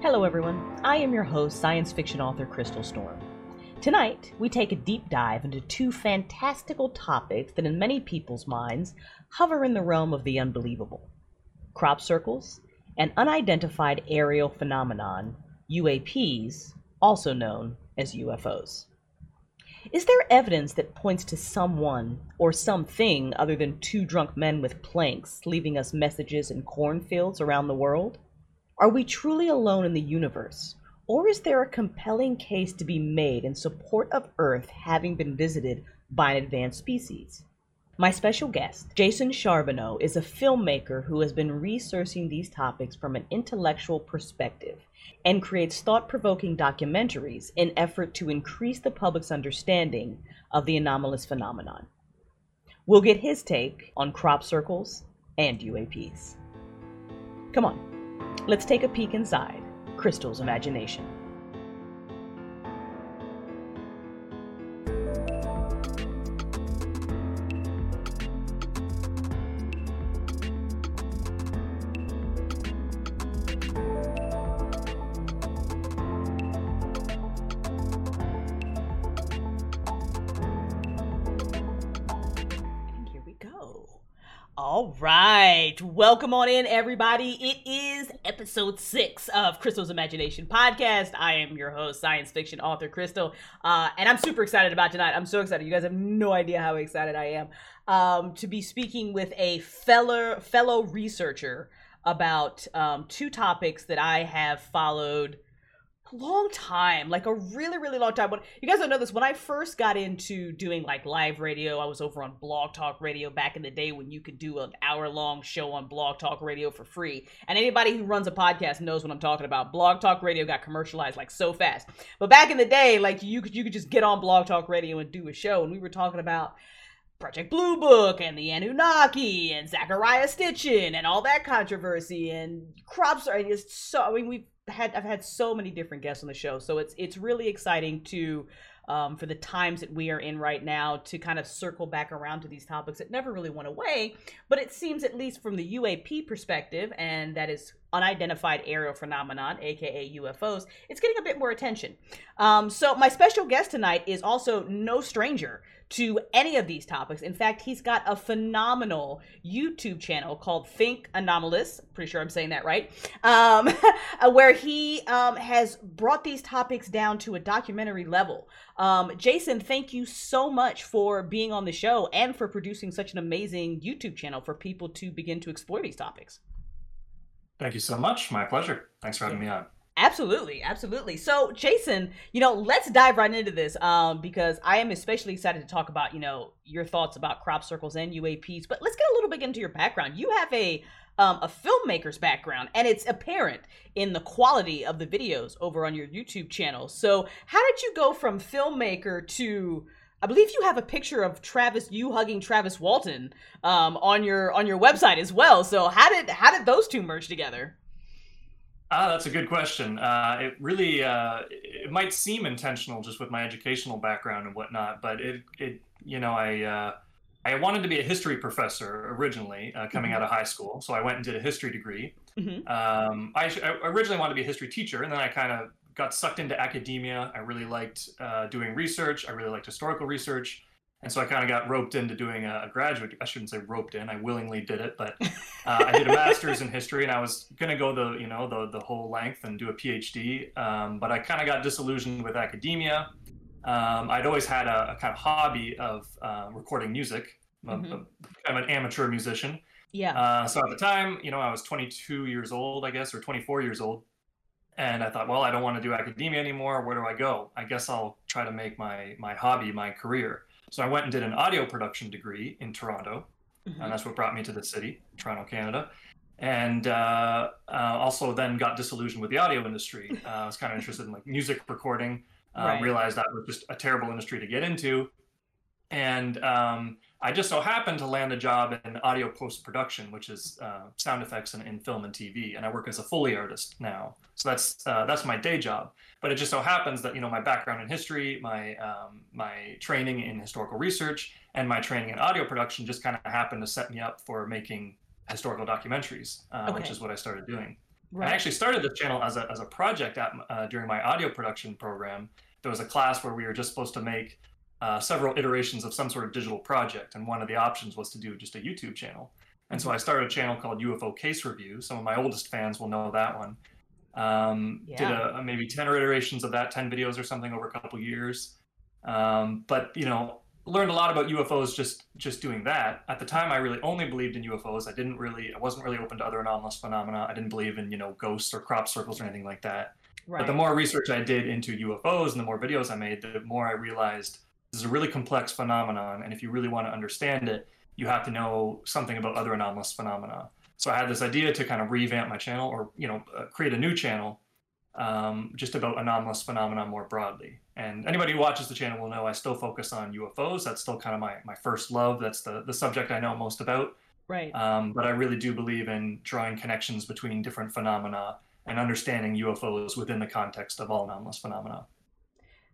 Hello, everyone. I am your host, science fiction author Crystal Storm. Tonight, we take a deep dive into two fantastical topics that, in many people's minds, hover in the realm of the unbelievable crop circles and unidentified aerial phenomenon, UAPs, also known as UFOs. Is there evidence that points to someone or something other than two drunk men with planks leaving us messages in cornfields around the world? Are we truly alone in the universe? Or is there a compelling case to be made in support of Earth having been visited by an advanced species? My special guest, Jason Charbonneau, is a filmmaker who has been researching these topics from an intellectual perspective and creates thought provoking documentaries in effort to increase the public's understanding of the anomalous phenomenon. We'll get his take on crop circles and UAPs. Come on, let's take a peek inside Crystal's imagination. And here we go. All right. Welcome on in, everybody. It is episode six of Crystal's Imagination podcast. I am your host, science fiction author Crystal. Uh, and I'm super excited about tonight. I'm so excited. You guys have no idea how excited I am um, to be speaking with a fellow, fellow researcher about um, two topics that I have followed long time like a really really long time. When you guys don't know this when i first got into doing like live radio i was over on blog talk radio back in the day when you could do an hour long show on blog talk radio for free. And anybody who runs a podcast knows what i'm talking about. Blog talk radio got commercialized like so fast. But back in the day like you could you could just get on blog talk radio and do a show. And we were talking about Project Blue Book and the Anunnaki and Zecharia Sitchin and all that controversy and crops are just so I mean we've had I've had so many different guests on the show so it's it's really exciting to um, for the times that we are in right now to kind of circle back around to these topics that never really went away but it seems at least from the UAP perspective and that is unidentified aerial phenomenon aka UFOs it's getting a bit more attention. Um, so my special guest tonight is also no stranger to any of these topics. In fact, he's got a phenomenal YouTube channel called Think Anomalous. Pretty sure I'm saying that right. Um, where he um, has brought these topics down to a documentary level. Um, Jason, thank you so much for being on the show and for producing such an amazing YouTube channel for people to begin to explore these topics. Thank you so much. My pleasure. Thanks for having me on. Absolutely, absolutely. So, Jason, you know, let's dive right into this um, because I am especially excited to talk about, you know, your thoughts about crop circles and UAPs. But let's get a little bit into your background. You have a um, a filmmaker's background, and it's apparent in the quality of the videos over on your YouTube channel. So, how did you go from filmmaker to I believe you have a picture of Travis, you hugging Travis Walton, um, on your on your website as well. So, how did how did those two merge together? Ah, that's a good question. Uh, it really uh, it might seem intentional just with my educational background and whatnot, but it it you know I uh, I wanted to be a history professor originally uh, coming Mm-hmm. out of high school, so I went and did a history degree. Mhm. Um, I, I originally wanted to be a history teacher, and then I kind of got sucked into academia. I really liked uh, doing research. I really liked historical research. And so I kind of got roped into doing a, graduate. I shouldn't say roped in. I willingly did it, but uh, I did a master's in history, and I was going to go the you know the the whole length and do a PhD. Um, but I kind of got disillusioned with academia. Um, I'd always had a, a kind of hobby of uh, recording music. I'm Mhm. kind of an amateur musician. Yeah. Uh, so at the time, you know, I was 22 years old, I guess, or 24 years old. And I thought, well, I don't want to do academia anymore. Where do I go? I guess I'll try to make my my hobby my career. So I went and did an audio production degree in Toronto, Mhm. and that's what brought me to the city, Toronto, Canada. And uh, uh, also then got disillusioned with the audio industry. Uh, I was kind of interested in like music recording. Um, Right. Realized that was just a terrible industry to get into, and um, I just so happened to land a job in audio post production, which is uh, sound effects in, in film and TV, and I work as a Foley artist now. So that's uh, that's my day job. But it just so happens that you know my background in history, my um, my training in historical research, and my training in audio production just kind of happened to set me up for making historical documentaries, uh, which is what I started doing. Right. I actually started this channel as a, as a project at, uh, during my audio production program. There was a class where we were just supposed to make uh, several iterations of some sort of digital project, and one of the options was to do just a YouTube channel. And so I started a channel called UFO Case Review. Some of my oldest fans will know that one. Um, yeah. Did a, a maybe 10 iterations of that, 10 videos or something over a couple years. Um, but you know, learned a lot about UFOs just just doing that. At the time, I really only believed in UFOs. I didn't really, I wasn't really open to other anomalous phenomena. I didn't believe in you know ghosts or crop circles or anything like that. Right. But the more research I did into UFOs and the more videos I made, the more I realized is a really complex phenomenon, and if you really want to understand it, you have to know something about other anomalous phenomena. So I had this idea to kind of revamp my channel, or you know, uh, create a new channel um, just about anomalous phenomena more broadly. And anybody who watches the channel will know I still focus on UFOs. That's still kind of my, my first love. That's the, the subject I know most about. Right. Um, but I really do believe in drawing connections between different phenomena and understanding UFOs within the context of all anomalous phenomena.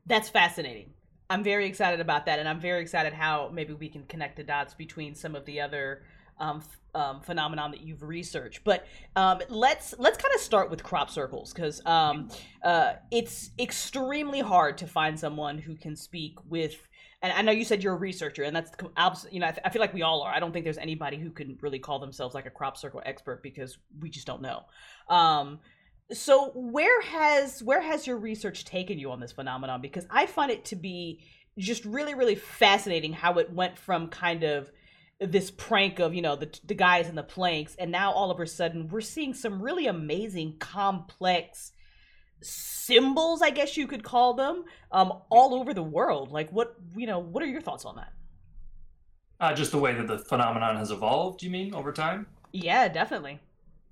That's fascinating. I'm very excited about that, and I'm very excited how maybe we can connect the dots between some of the other um, um, phenomenon that you've researched. But um, let's let's kind of start with crop circles because um, uh, it's extremely hard to find someone who can speak with. And I know you said you're a researcher, and that's you know I feel like we all are. I don't think there's anybody who can really call themselves like a crop circle expert because we just don't know. So where has where has your research taken you on this phenomenon? Because I find it to be just really really fascinating how it went from kind of this prank of you know the the guys in the planks and now all of a sudden we're seeing some really amazing complex symbols i guess you could call them um all over the world. Like what you know what are your thoughts on that? Uh, just the way that the phenomenon has evolved you mean over time? Yeah definitely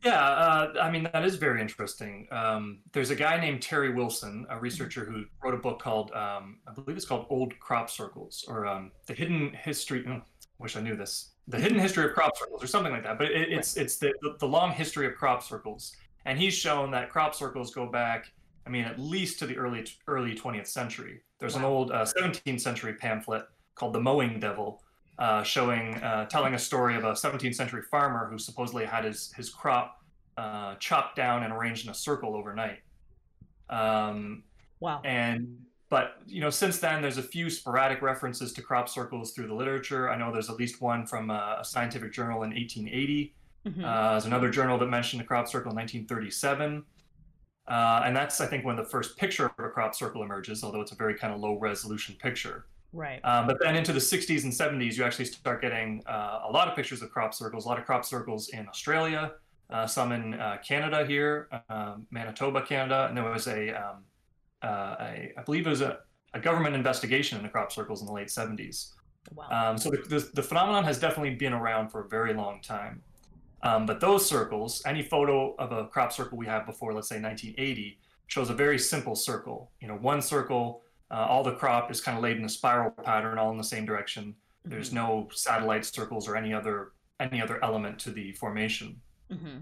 yeah, uh, I mean that is very interesting. Um, there's a guy named Terry Wilson, a researcher who wrote a book called, um, I believe it's called Old Crop Circles, or um, the Hidden History. Oh, wish I knew this. The hidden history of crop circles, or something like that. But it, it's it's the, the, long history of crop circles, and he's shown that crop circles go back. I mean, at least to the early early 20th century. There's wow. an old uh, 17th century pamphlet called "The Mowing Devil," uh, showing uh, telling a story of a 17th century farmer who supposedly had his his crop uh, chopped down and arranged in a circle overnight. Um, wow. And but you know, since then, there's a few sporadic references to crop circles through the literature. I know there's at least one from a, a scientific journal in 1880. Mm-hmm. Uh, there's another journal that mentioned a crop circle in 1937. Uh, and that's, I think, when the first picture of a crop circle emerges, although it's a very kind of low resolution picture. Right. Um, but then into the 60s and 70s, you actually start getting uh, a lot of pictures of crop circles, a lot of crop circles in Australia, uh, some in uh, Canada here, um, Manitoba, Canada, and there was a um, uh, a, I believe it was a, a government investigation in the crop circles in the late 70s. Wow. Um, so the, the, the, phenomenon has definitely been around for a very long time. Um, but those circles, any photo of a crop circle we have before, let's say 1980, shows a very simple circle. You know, one circle, uh, all the crop is kind of laid in a spiral pattern, all in the same direction. There's mm-hmm. no satellite circles or any other any other element to the formation. Mm-hmm.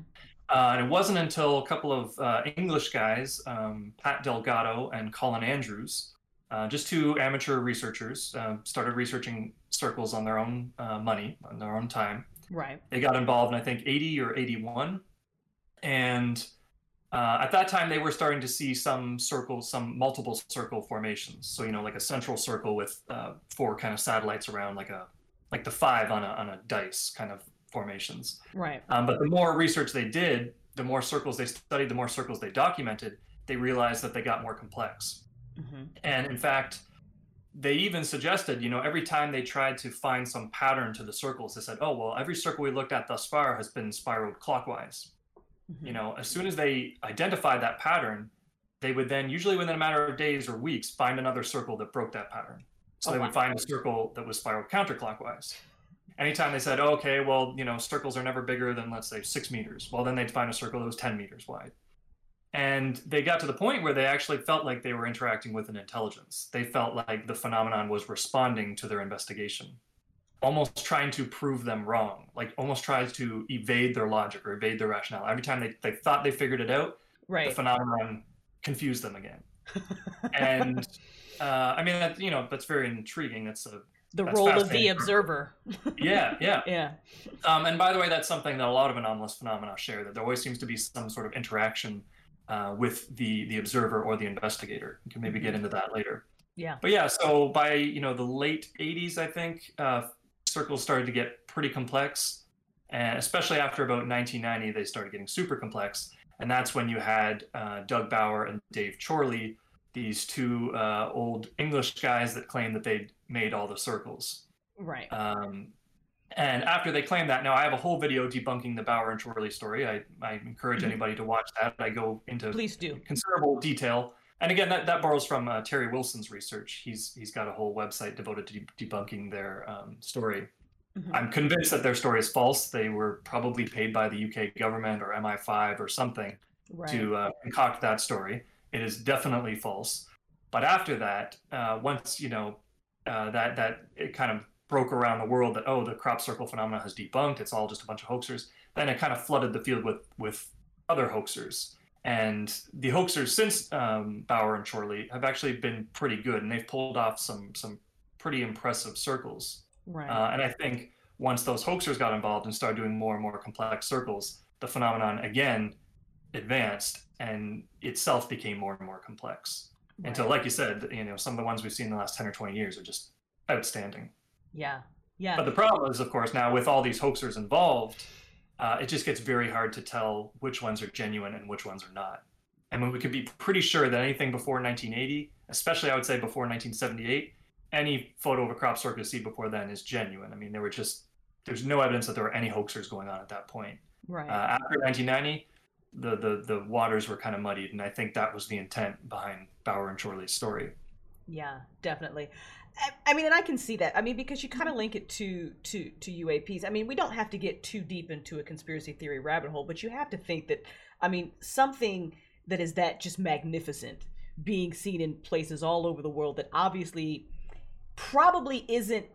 Uh, and it wasn't until a couple of uh, English guys, um, Pat Delgado and Colin Andrews, uh, just two amateur researchers, uh, started researching circles on their own uh, money, on their own time. Right. They got involved in, I think, 80 or 81. And uh, at that time, they were starting to see some circles, some multiple circle formations. So, you know, like a central circle with four kind of satellites around, like a like the five on a, on a dice kind of formations. Right. Um, but the more research they did, the more circles they studied, the more circles they documented, they realized that they got more complex. Mm-hmm. And in fact, they even suggested, you know, every time they tried to find some pattern to the circles, they said, oh, well, every circle we looked at thus far has been spiraled clockwise. Mm-hmm. You know, as soon as they identified that pattern, they would then, usually within a matter of days or weeks, find another circle that broke that pattern. So oh, they wow. would find a circle that was spiraled counterclockwise anytime they said, oh, okay, well, you know, circles are never bigger than, let's say, six meters, well, then they'd find a circle that was 10 meters wide. And they got to the point where they actually felt like they were interacting with an intelligence. They felt like the phenomenon was responding to their investigation, almost trying to prove them wrong, like almost tries to evade their logic or evade their rationale. Every time they, they thought they figured it out, right. the phenomenon confused them again. and uh, I mean, that, you know, that's very intriguing. That's a The That's role of the observer. yeah, yeah. yeah. Um, and by the way, that's something that a lot of anomalous phenomena share. That there always seems to be some sort of interaction uh, with the the observer or the investigator. We can maybe get into that later. Yeah. But yeah, so by you know the late '80s, I think uh, circles started to get pretty complex, and especially after about 1990, they started getting super complex. And that's when you had uh, Doug Bower and Dave Chorley, these two uh, old English guys that claimed that they'd made all the circles. Right. Um, and after they claim that, now I have a whole video debunking the Bower and Chorley story. I, I encourage Mhm. anybody to watch that. I go into Please do. considerable detail. And again, that, that borrows from uh, Terry Wilson's research. He's he's got a whole website devoted to de- debunking their um, story. Mhm. I'm convinced that their story is false. They were probably paid by the UK government or MI5 or something Right. to uh, concoct that story. It is definitely false. But after that, uh, once you know uh, that that it kind of broke around the world that oh the crop circle phenomenon has debunked, it's all just a bunch of hoaxers. Then it kind of flooded the field with with other hoaxers. And the hoaxers since um, Bower and Chorley have actually been pretty good, and they've pulled off some some pretty impressive circles. right. Uh, and I think once those hoaxers got involved and started doing more and more complex circles, the phenomenon again advanced and itself became more and more complex. Until, right. like you said, you know, some of the ones we've seen in the last 10 or 20 years are just outstanding. yeah. Yeah. But the problem is, of course, now with all these hoaxers involved, uh, it just gets very hard to tell which ones are genuine and which ones are not. I mean, we could be pretty sure that anything before 1980, especially I would say before 1978, any photo of a crop circle you see before then is genuine. I mean, there were just there's no evidence that there were any hoaxers going on at that point. right. Uh, after 1990, the, the the waters were kind of muddied, and I think that was the intent behind Bower and Chorley's story. Yeah, definitely. I, mean, and I can see that. I mean, because you kind of link it to to to UAPs. I mean, we don't have to get too deep into a conspiracy theory rabbit hole, but you have to think that. I mean, something that is that just magnificent being seen in places all over the world that obviously probably isn't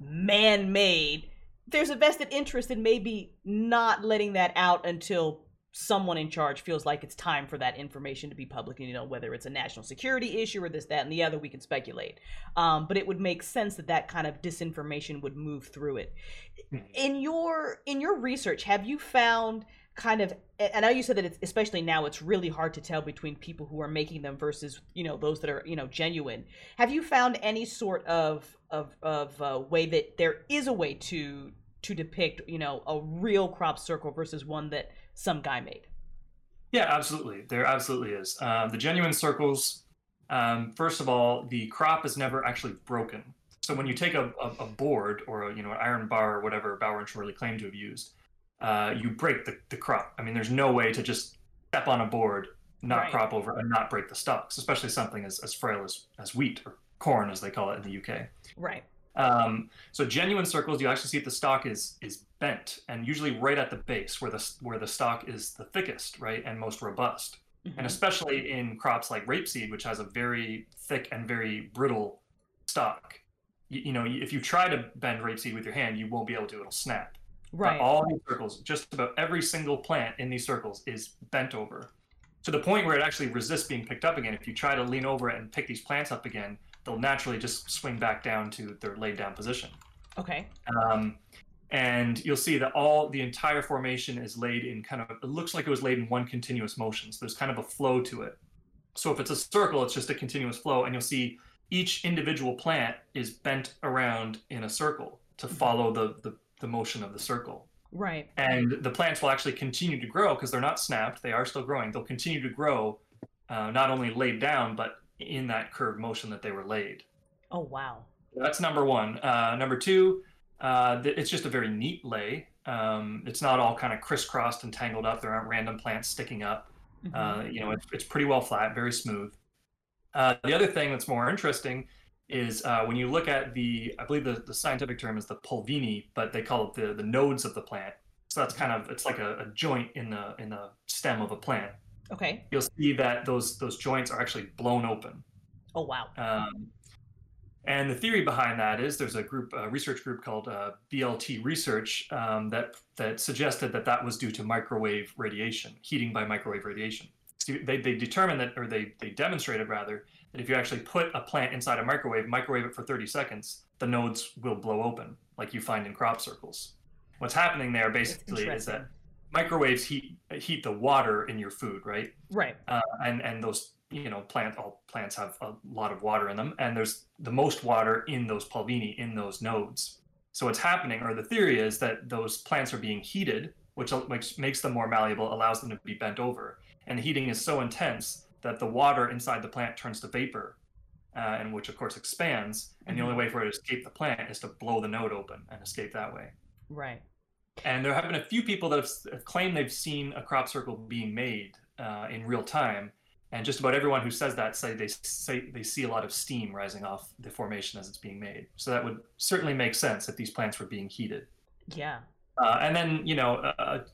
man-made. There's a vested interest in maybe not letting that out until someone in charge feels like it's time for that information to be public and you know whether it's a national security issue or this that and the other we can speculate. Um, but it would make sense that that kind of disinformation would move through it. Mhm. in your in your research have you found kind of and i know you said that it's especially now it's really hard to tell between people who are making them versus you know those that are you know genuine. Have you found any sort of of of uh, way that there is a way to to depict you know a real crop circle versus one that some guy made Yeah, absolutely. There absolutely is. Um, the genuine circles, um, first of all, the crop is never actually broken. So when you take a, a, a board or a, you know an iron bar or whatever Bower and Chorley claim to have used, uh, you break the, the crop. I mean, there's no way to just step on a board, not Right. crop over, and not break the stalks, especially something as, as frail as, as wheat or corn, as they call it in the UK. right Um, so genuine circles, you actually see that the stalk is is bent, and usually right at the base, where the where the stalk is the thickest, right, and most robust. Mhm. And especially in crops like rapeseed, which has a very thick and very brittle stalk. You, you know, if you try to bend rapeseed with your hand, you won't be able to; it'll snap. right But all these circles, just about every single plant in these circles is bent over to the point where it actually resists being picked up again. If you try to lean over it and pick these plants up again, they'll naturally just swing back down to their laid down position. okay Um, and you'll see that all the entire formation is laid in kind of it looks like it was laid in one continuous motion. So there's kind of a flow to it. So if it's a circle, it's just a continuous flow, and you'll see each individual plant is bent around in a circle to follow the the, the motion of the circle. right And the plants will actually continue to grow because they're not snapped; they are still growing. They'll continue to grow, uh, not only laid down, but in that curved motion that they were laid. oh wow That's number one. Uh, number two, uh, th- it's just a very neat lay. Um, it's not all kind of crisscrossed and tangled up. There aren't random plants sticking up. Mhm. Uh, you know, it's, it's pretty well flat, very smooth. Uh, the other thing that's more interesting is uh, when you look at the, I believe the, the scientific term is the pulvini, but they call it the, the nodes of the plant. So that's kind of it's like a, a joint in the in the stem of a plant. Okay You'll see that those those joints are actually blown open. oh wow Um, and the theory behind that is there's a group, a research group called uh, BLT Research um, that that suggested that that was due to microwave radiation, heating by microwave radiation. they, they determined that, or they, they demonstrated rather, that if you actually put a plant inside a microwave, microwave it for 30 seconds, the nodes will blow open, like you find in crop circles. What's happening there basically is that microwaves heat heat the water in your food, right? Right. Uh, and and those you know plant all plants have a lot of water in them, and there's the most water in those pulvini in those nodes. So what's happening, or the theory is that those plants are being heated, which makes makes them more malleable, allows them to be bent over, and the heating is so intense that the water inside the plant turns to vapor, uh, and which of course expands. And mm-hmm. the only way for it to escape the plant is to blow the node open and escape that way. Right. And there have been a few people that have claimed they've seen a crop circle being made uh, in real time, and just about everyone who says that say they say they see a lot of steam rising off the formation as it's being made. So that would certainly make sense if these plants were being heated. Yeah. Uh, and then you know, uh, uh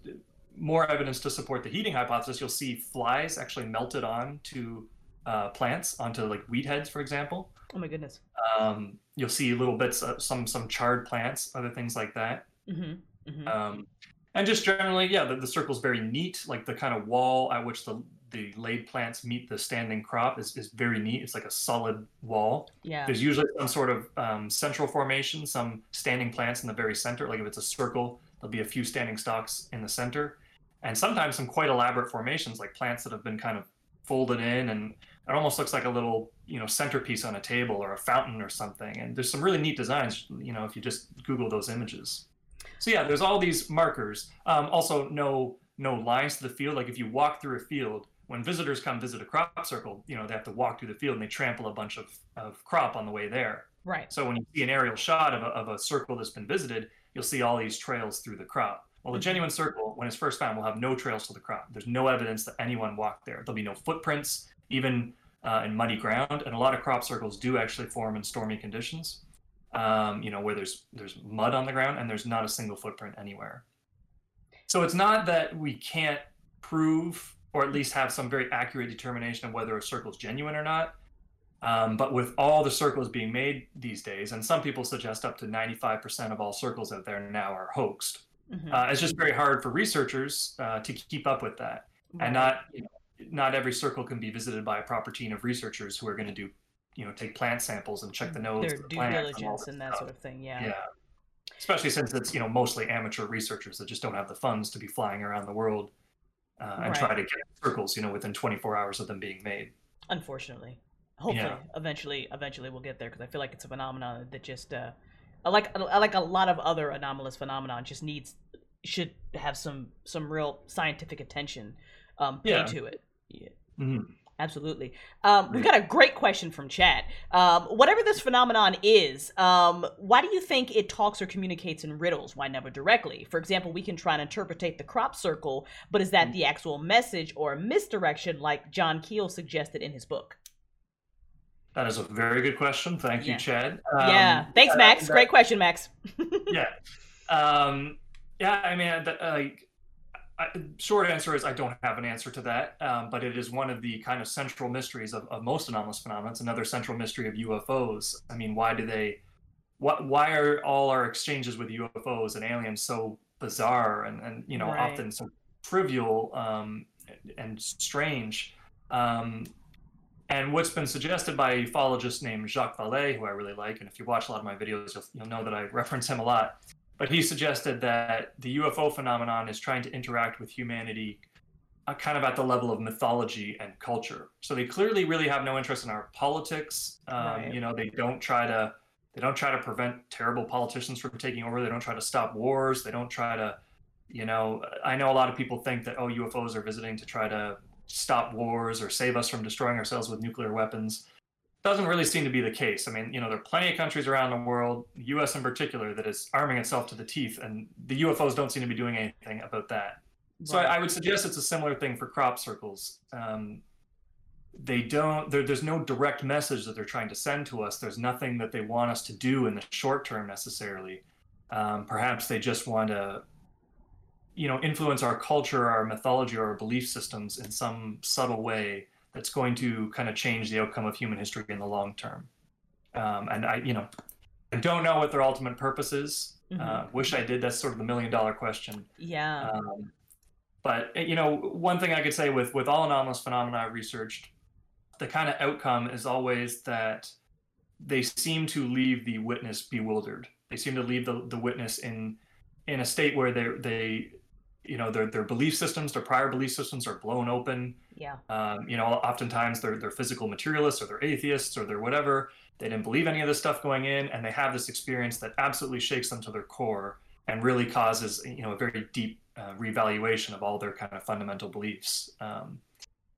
more evidence to support the heating hypothesis. You'll see flies actually melted on to uh, plants, onto like weed heads, for example. Oh my goodness. Um, you'll see little bits, of some some charred plants, other things like that. Mm-hmm. Mm-hmm. Um, and just generally, yeah, the, the is very neat. Like the kind of wall at which the the laid plants meet the standing crop is, is very neat. It's like a solid wall. Yeah. There's usually some sort of um, central formation, some standing plants in the very center. Like if it's a circle, there'll be a few standing stalks in the center, and sometimes some quite elaborate formations, like plants that have been kind of folded in, and it almost looks like a little you know centerpiece on a table or a fountain or something. And there's some really neat designs. You know, if you just Google those images. So yeah, there's all these markers. Um, also, no no lines to the field. Like if you walk through a field, when visitors come visit a crop circle, you know they have to walk through the field and they trample a bunch of, of crop on the way there. Right. So when you see an aerial shot of a, of a circle that's been visited, you'll see all these trails through the crop. Well, the mm-hmm. genuine circle, when it's first found, will have no trails to the crop. There's no evidence that anyone walked there. There'll be no footprints, even uh, in muddy ground. And a lot of crop circles do actually form in stormy conditions um, you know, where there's there's mud on the ground and there's not a single footprint anywhere. So it's not that we can't prove or at least have some very accurate determination of whether a circle is genuine or not. Um, but with all the circles being made these days, and some people suggest up to 95% of all circles out there now are hoaxed, mm-hmm. uh, it's just very hard for researchers uh, to keep up with that. Right. And not, you know, not every circle can be visited by a proper team of researchers who are going to do you know take plant samples and check the nodes their the due diligence and, and that sort of thing yeah yeah especially since it's you know mostly amateur researchers that just don't have the funds to be flying around the world uh, and right. try to get circles you know within 24 hours of them being made unfortunately hopefully yeah. eventually eventually we'll get there because i feel like it's a phenomenon that just uh like like a lot of other anomalous phenomenon just needs should have some some real scientific attention um paid yeah. to it yeah. Mm-hmm. Absolutely. Um, we've got a great question from chat. Um, whatever this phenomenon is, um, why do you think it talks or communicates in riddles? Why never directly? For example, we can try and interpretate the crop circle, but is that the actual message or a misdirection like John Keel suggested in his book? That is a very good question. Thank you, yeah. Chad. yeah. Um, Thanks, Max. great question, Max. yeah. Um, yeah, I mean, like I, short answer is I don't have an answer to that, um, but it is one of the kind of central mysteries of, of most anomalous phenomena. It's another central mystery of UFOs. I mean, why do they? What? Why are all our exchanges with UFOs and aliens so bizarre and and you know right. often so trivial um, and strange? Um, and what's been suggested by a ufologist named Jacques Vallée, who I really like, and if you watch a lot of my videos, you'll, you'll know that I reference him a lot but he suggested that the UFO phenomenon is trying to interact with humanity uh, kind of at the level of mythology and culture. So they clearly really have no interest in our politics. Um, right. You know, they don't try to they don't try to prevent terrible politicians from taking over. They don't try to stop wars. They don't try to, you know, I know a lot of people think that oh UFOs are visiting to try to stop wars or save us from destroying ourselves with nuclear weapons doesn't really seem to be the case. I mean, you know, there are plenty of countries around the world, the U.S. in particular, that is arming itself to the teeth, and the UFOs don't seem to be doing anything about that. Right. So I, I, would suggest it's a similar thing for crop circles. Um, they don't. there's no direct message that they're trying to send to us. There's nothing that they want us to do in the short term necessarily. Um, perhaps they just want to, you know, influence our culture, our mythology, or our belief systems in some subtle way that's going to kind of change the outcome of human history in the long term. Um, and I, you know, I don't know what their ultimate purpose is. Mm-hmm. Uh, wish I did. That's sort of the million dollar question. Yeah. Um, but you know, one thing I could say with with all anomalous phenomena I've researched, the kind of outcome is always that they seem to leave the witness bewildered. They seem to leave the, the witness in in a state where they they you know their their belief systems, their prior belief systems are blown open. Yeah. Um, you know, oftentimes they're they're physical materialists or they're atheists or they're whatever. They didn't believe any of this stuff going in, and they have this experience that absolutely shakes them to their core and really causes you know a very deep uh, revaluation of all their kind of fundamental beliefs. Um,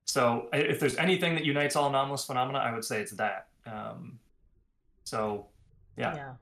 so if there's anything that unites all anomalous phenomena, I would say it's that. Um, so yeah. Yeah.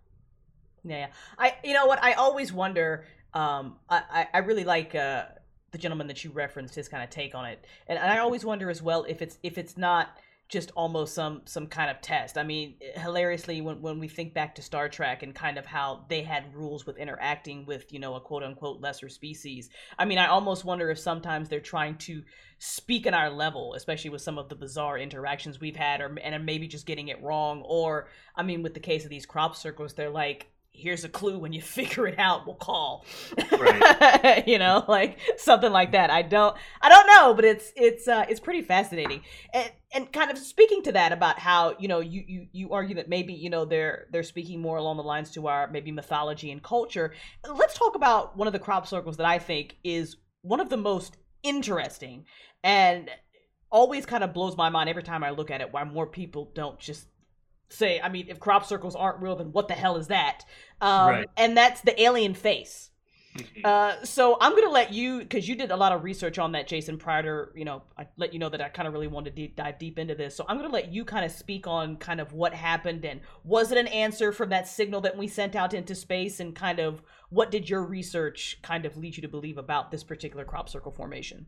Yeah. I you know what I always wonder. Um, I I really like uh the gentleman that you referenced his kind of take on it, and I always wonder as well if it's if it's not just almost some some kind of test. I mean, hilariously, when when we think back to Star Trek and kind of how they had rules with interacting with you know a quote unquote lesser species. I mean, I almost wonder if sometimes they're trying to speak in our level, especially with some of the bizarre interactions we've had, or and maybe just getting it wrong. Or I mean, with the case of these crop circles, they're like here's a clue when you figure it out we'll call. Right. you know like something like that. I don't i don't know but it's it's uh it's pretty fascinating. And and kind of speaking to that about how you know you you you argue that maybe you know they're they're speaking more along the lines to our maybe mythology and culture. Let's talk about one of the crop circles that i think is one of the most interesting and always kind of blows my mind every time i look at it why more people don't just say, I mean, if crop circles aren't real, then what the hell is that? Um, right. And that's the alien face. Mm-hmm. Uh, so I'm gonna let you, because you did a lot of research on that, Jason. Prior you know, I let you know that I kind of really wanted to dive deep into this. So I'm gonna let you kind of speak on kind of what happened and was it an answer from that signal that we sent out into space, and kind of what did your research kind of lead you to believe about this particular crop circle formation?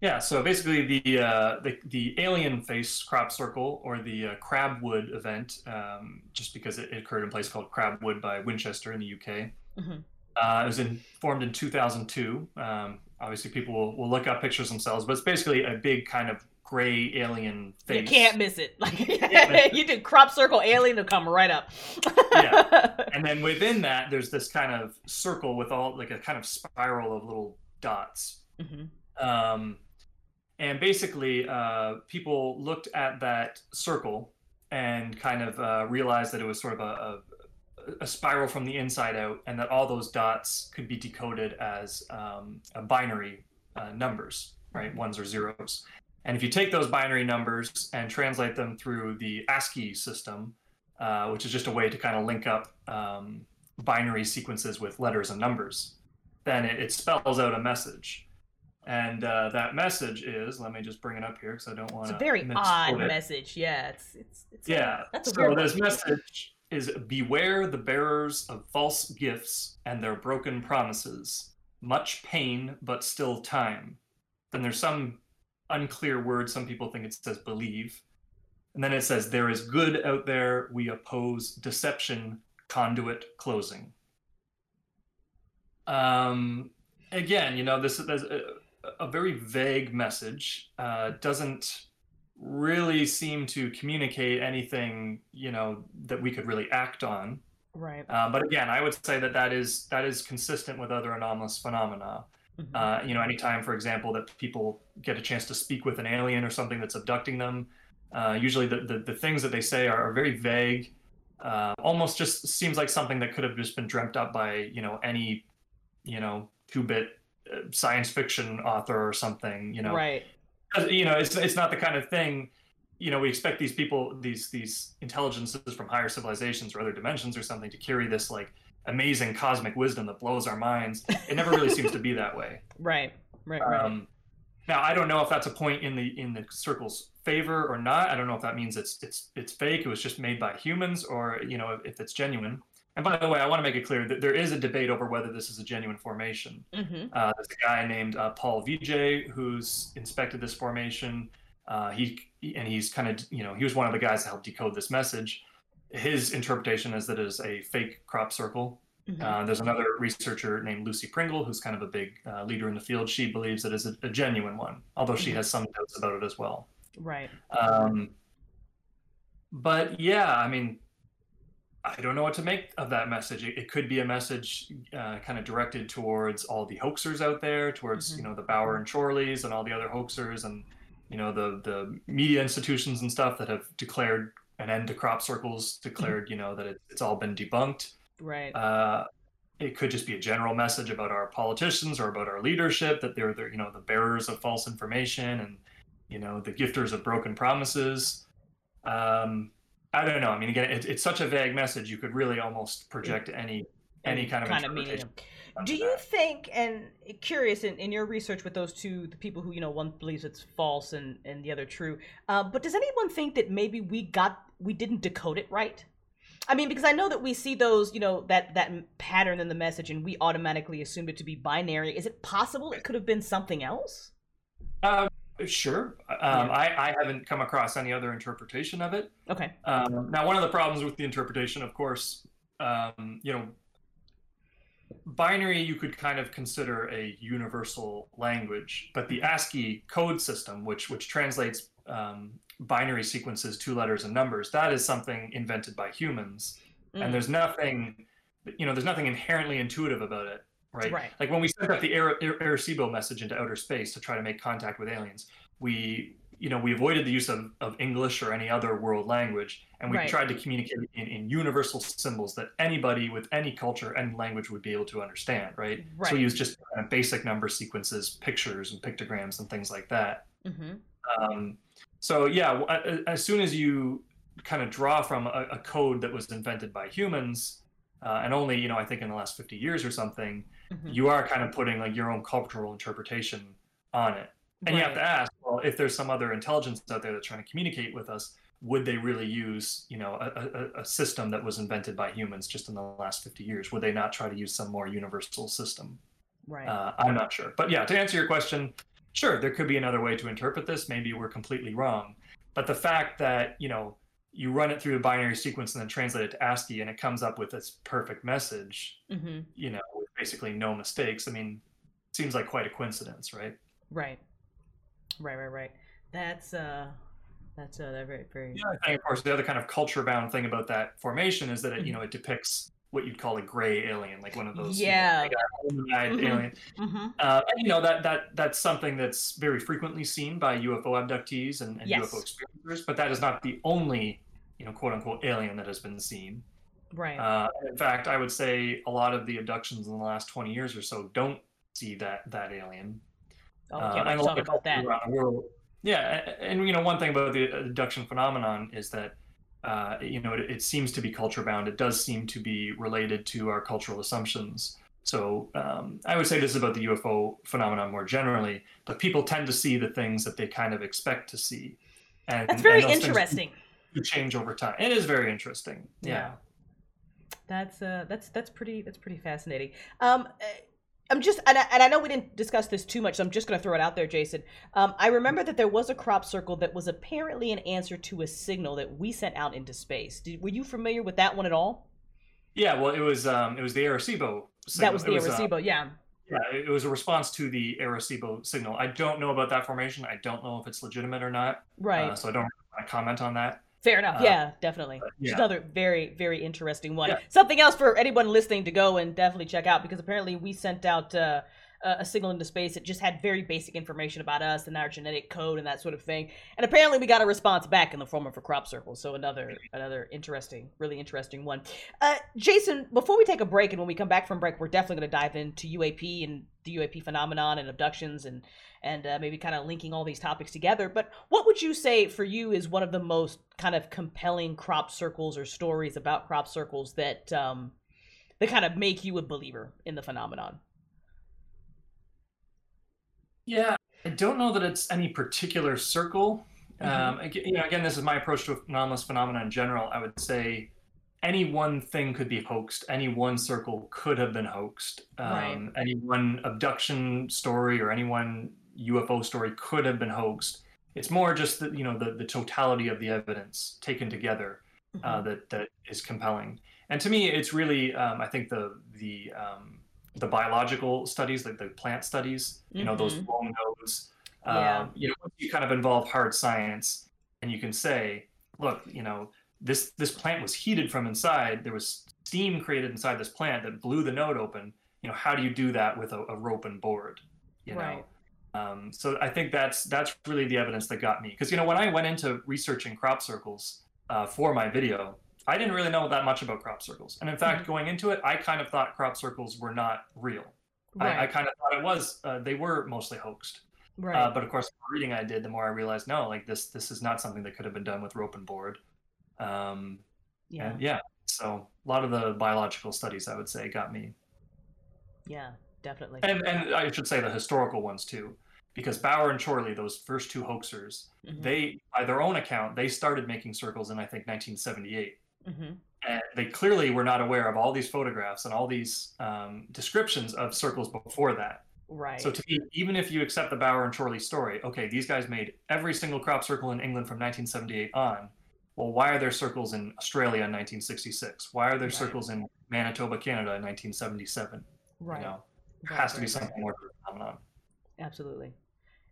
Yeah, so basically the uh, the, the alien face crop circle or the uh, Crabwood event, um, just because it, it, occurred in a place called Crabwood by Winchester in the UK. Mm-hmm. Uh, it was in, formed in 2002. Um, obviously, people will, will look up pictures themselves, but it's basically a big kind of gray alien face. You can't miss it. Like you did crop circle alien, to come right up. yeah, and then within that, there's this kind of circle with all like a kind of spiral of little dots. Mm-hmm. Um, and basically, uh, people looked at that circle and kind of uh, realized that it was sort of a, a, a, spiral from the inside out, and that all those dots could be decoded as um, binary uh, numbers, right? Ones or zeros. And if you take those binary numbers and translate them through the ASCII system, uh, which is just a way to kind of link up um, binary sequences with letters and numbers, then it, it spells out a message. And uh, that message is, let me just bring it up here because I don't want to. It's a very odd it. message. Yeah, it's it's, it's yeah. That's a so this message is beware the bearers of false gifts and their broken promises. Much pain, but still time. Then there's some unclear word. Some people think it says believe. And then it says, There is good out there. We oppose deception, conduit closing. Um, again, you know, this is a very vague message. Uh, doesn't really seem to communicate anything, you know, that we could really act on. Right. Uh, but again, I would say that that is that is consistent with other anomalous phenomena. Mm-hmm. Uh, you know, anytime, for example, that people get a chance to speak with an alien or something that's abducting them, uh, usually the, the, the things that they say are, are very vague. Uh, almost just seems like something that could have just been dreamt up by you know any you know two bit science fiction author or something, you know. Right. You know, it's it's not the kind of thing. You know, we expect these people, these these intelligences from higher civilizations or other dimensions or something, to carry this like amazing cosmic wisdom that blows our minds. It never really seems to be that way. Right. Right. Right. Um, now, I don't know if that's a point in the in the circle's favor or not. I don't know if that means it's it's it's fake. It was just made by humans, or you know, if, if it's genuine. And by the way, I want to make it clear that there is a debate over whether this is a genuine formation. Mm-hmm. Uh, there's a guy named uh, Paul Vigay who's inspected this formation. Uh, he and he's kind of you know he was one of the guys that helped decode this message. His interpretation is that it is a fake crop circle. Mm-hmm. Uh, there's another researcher named Lucy Pringle who's kind of a big uh, leader in the field. She believes it is a, a genuine one, although mm-hmm. she has some doubts about it as well. Right. Um, but yeah, I mean, I don't know what to make of that message. It, it could be a message uh, kind of directed towards all the hoaxers out there, towards Mhm. you know the Bower and Chorleys and all the other hoaxers, and you know the the media institutions and stuff that have declared an end to crop circles, declared you know that it, it's all been debunked. Right. Uh, it could just be a general message about our politicians or about our leadership that they're, they're you know the bearers of false information and you know the gifters of broken promises. Um, I don't know. I mean, again, it, it's such a vague message. You could really almost project any any kind of kind of meaning. Do you that. think, and curious in, in your research with those two, the people who you know one believes it's false and and the other true, uh, but does anyone think that maybe we got we didn't decode it right? I mean, because I know that we see those, you know, that that pattern in the message, and we automatically assumed it to be binary. Is it possible it could have been something else? Um, sure. Um, I, I haven't come across any other interpretation of it. Okay. Um, now, one of the problems with the interpretation, of course, um, you know, binary you could kind of consider a universal language, but the ASCII code system, which which translates um, binary sequences, to letters and numbers, that is something invented by humans, Mm, and there's nothing, you know, there's nothing inherently intuitive about it. Right. Right. Like when we sent out the Arecibo message into outer space to try to make contact with aliens, we, you know, we avoided the use of, of English or any other world language, and we Right. tried to communicate in, in universal symbols that anybody with any culture and language would be able to understand. Right. Right. So we use just kind of basic number sequences, pictures and pictograms and things like that. hmm Um, so yeah, w- a- a- as soon as you kind of draw from a, a code that was invented by humans, uh, and only you know I think in the last fifty years or something, hmm you are kind of putting like your own cultural interpretation on it, and you have to ask, well, if there's some other intelligence out there that's trying to communicate with us, would they really use you know a, a, a system that was invented by humans just in the last fifty years? Would they not try to use some more universal system? Right. Uh, I'm not sure. But yeah, to answer your question, sure, there could be another way to interpret this. Maybe we're completely wrong. But the fact that, you know, you run it through a binary sequence and then translate it to ASCII and it comes up with this perfect message, hmm you know, basically no mistakes. I mean, seems like quite a coincidence, right? Right. Right. Right. Right. That's uh, that's uh, very very. Other thing, of course, the other kind of culture bound thing about that formation is that it, you know, it depicts what you'd call a gray alien, like one of those Yeah. you know, big-eyed Mhm. alien. hmm Uh, and you know that that that's something that's very frequently seen by UFO abductees and, and Yes. UFO experiencers, but that is not the only, you know, quote unquote alien that has been seen. Right. Uh, in fact, I would say a lot of the abductions in the last twenty years or so don't see that that alien. oh, Uh, can't wait and to a talk about that. Yeah, and, you know, one thing about the abduction phenomenon is that. Uh, you know, it, it seems to be culture bound. It does seem to be related to our cultural assumptions. So um, I would say this is about the UFO phenomenon more generally, but people tend to see the things that they kind of expect to see. And, That's very and interesting. change over time. It is very interesting. Yeah. That's uh that's that's pretty that's pretty fascinating. Um uh, I'm just and I, and I know we didn't discuss this too much, so I'm just going to throw it out there, Jason. Um, I remember that there was a crop circle that was apparently an answer to a signal that we sent out into space. Did, were you familiar with that one at all? Yeah. Well, it was um, it was the Arecibo. that signal. was It the uh, Arecibo, yeah. Yeah, it was a response to the Arecibo signal. I don't know about that formation. I don't know if it's legitimate or not. Right. Uh, so I don't want to comment on that. Fair enough. uh, yeah, definitely. but It's yeah. another very, very interesting one. Yeah. Something else for anyone listening to go and definitely check out because apparently we sent out uh, a signal into space. It just had very basic information about us and our genetic code and that sort of thing. And apparently we got a response back in the form of a crop circle. So another, another interesting, really interesting one. Uh, Jason, before we take a break and when we come back from break, we're definitely going to dive into UAP and the UAP phenomenon and abductions and and uh, maybe kind of linking all these topics together. But what would you say for you is one of the most kind of compelling crop circles or stories about crop circles that um, that kind of make you a believer in the phenomenon? Yeah, I don't know that it's any particular circle. Mhm. Um, ag- you know, again, this is my approach to anomalous phenomena in general. I would say any one thing could be hoaxed. Any one circle could have been hoaxed. Um, Right. Any one abduction story or any one UFO story could have been hoaxed. It's more just the you know the, the totality of the evidence taken together uh, Mhm. that that is compelling. And to me, it's really um, I think the the um, the biological studies, like the plant studies, you know, those Mhm. long nodes. Yeah. Um, you know, once you kind of involve hard science, and you can say, look, you know, this this plant was heated from inside. There was steam created inside this plant that blew the node open. You know, how do you do that with a, a rope and board? You know. Um, so I think that's that's really the evidence that got me because you know when I went into researching crop circles uh, for my video, I didn't really know that much about crop circles, and in fact, Mhm. going into it, I kind of thought crop circles were not real. I, I kind of thought it was uh, they were mostly hoaxed. right. Uh, but of course, the more reading I did, the more I realized no, like this this is not something that could have been done with rope and board. Um, yeah. yeah, so a lot of the biological studies I would say got me, Yeah. Definitely. and and I should say the historical ones too, because Bower and Chorley, those first two hoaxers, Mhm. they by their own account they started making circles in I think 1978. Mhm. And they clearly were not aware of all these photographs and all these um, descriptions of circles before that. Right. So to me, even if you accept the Bower and Chorley story, okay, these guys made every single crop circle in England from 1978 on. Well, why are there circles in Australia in 1966? Why are there Right. circles in Manitoba, Canada in 1977? right. You know, there Right, has to be something more to the phenomenon. Absolutely.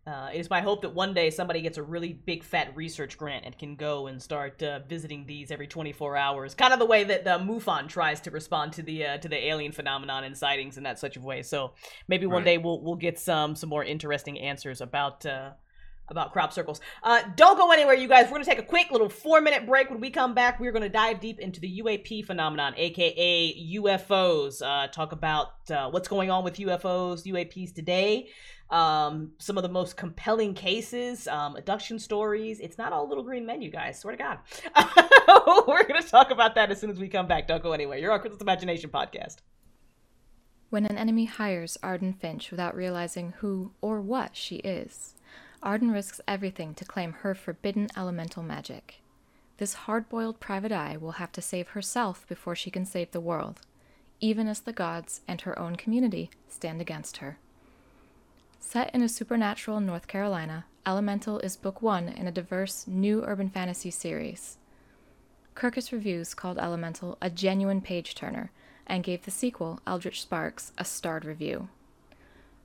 Uh, it is my hope that one day somebody gets a really big fat research grant and can go and start uh, visiting these every 24 hours, kind of the way that the MUFON tries to respond to the uh, to the alien phenomenon and sightings in that such of way. So maybe one Right. day we'll we'll get some some more interesting answers about uh, about crop circles. Uh, don't go anywhere, you guys. We're gonna take a quick little four minute break. When we come back, we're gonna dive deep into the UAP phenomenon, aka UFOs. Uh, talk about uh, what's going on with UFOs, UAPs today um, some of the most compelling cases, um, abduction stories. It's not all little green men, you guys. Swear to God. We're going to talk about that as soon as we come back. Don't go anywhere. You're on Crystal's Imagination Podcast. When an enemy hires Arden Finch without realizing who or what she is, Arden risks everything to claim her forbidden elemental magic. This hard boiled private eye will have to save herself before she can save the world, even as the gods and her own community stand against her. Set in a supernatural North Carolina, Elemental is book one in a diverse new urban fantasy series. Kirkus Reviews called Elemental a genuine page turner and gave the sequel, Eldritch Sparks, a starred review.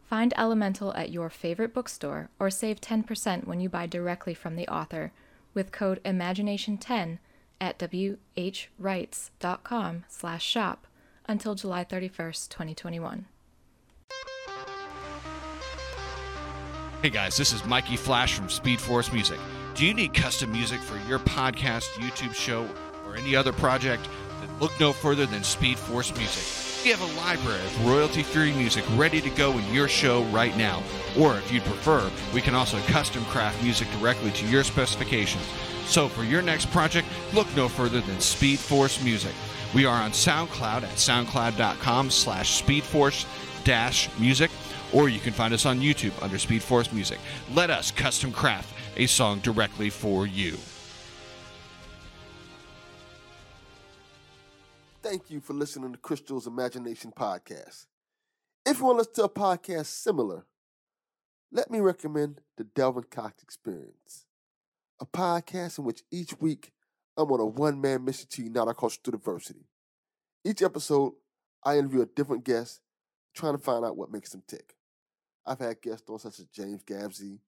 Find Elemental at your favorite bookstore or save 10% when you buy directly from the author with code IMAGINATION10 at whrights.com slash shop until July 31st, 2021. Hey guys, this is Mikey Flash from Speed Force Music. Do you need custom music for your podcast, YouTube show, or any other project? Then look no further than Speed Force Music. We have a library of royalty free music ready to go in your show right now. Or if you'd prefer, we can also custom craft music directly to your specifications. So for your next project, look no further than Speed Force Music. We are on SoundCloud at soundcloud.com slash speedforce dash music or you can find us on YouTube under Speed Force Music. Let us custom craft a song directly for you. Thank you for listening to Crystal's Imagination Podcast. If you want to listen to a podcast similar, let me recommend the Delvin Cox Experience, a podcast in which each week I'm on a one man mission to unite our cultural diversity. Each episode, I interview a different guest, trying to find out what makes them tick. I've had guests on such as James Gabsey,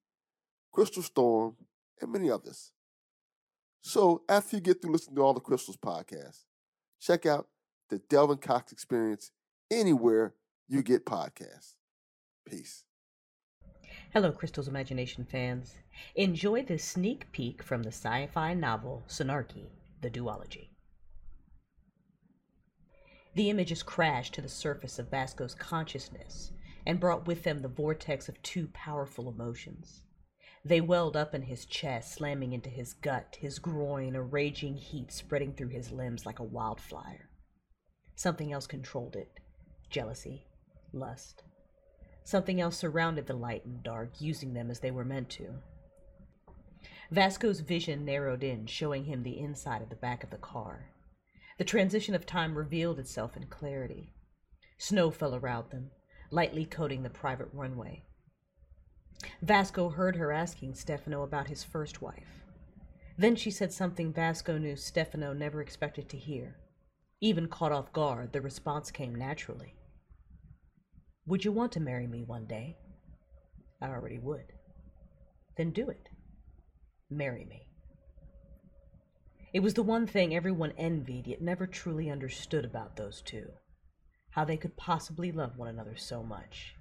Crystal Storm, and many others. So after you get through listening to all the Crystals podcasts, check out the Delvin Cox Experience anywhere you get podcasts. Peace. Hello, Crystal's Imagination fans. Enjoy this sneak peek from the sci fi novel Sonarchy, The Duology. The images crash to the surface of Vasco's consciousness and brought with them the vortex of two powerful emotions. They welled up in his chest, slamming into his gut, his groin, a raging heat spreading through his limbs like a wildfire. Something else controlled it jealousy, lust. Something else surrounded the light and dark, using them as they were meant to. Vasco's vision narrowed in, showing him the inside of the back of the car. The transition of time revealed itself in clarity. Snow fell around them, lightly coating the private runway. Vasco heard her asking Stefano about his first wife. Then she said something Vasco knew Stefano never expected to hear. Even caught off guard, the response came naturally. Would you want to marry me one day? I already would. Then do it. Marry me. It was the one thing everyone envied yet never truly understood about those two how they could possibly love one another so much.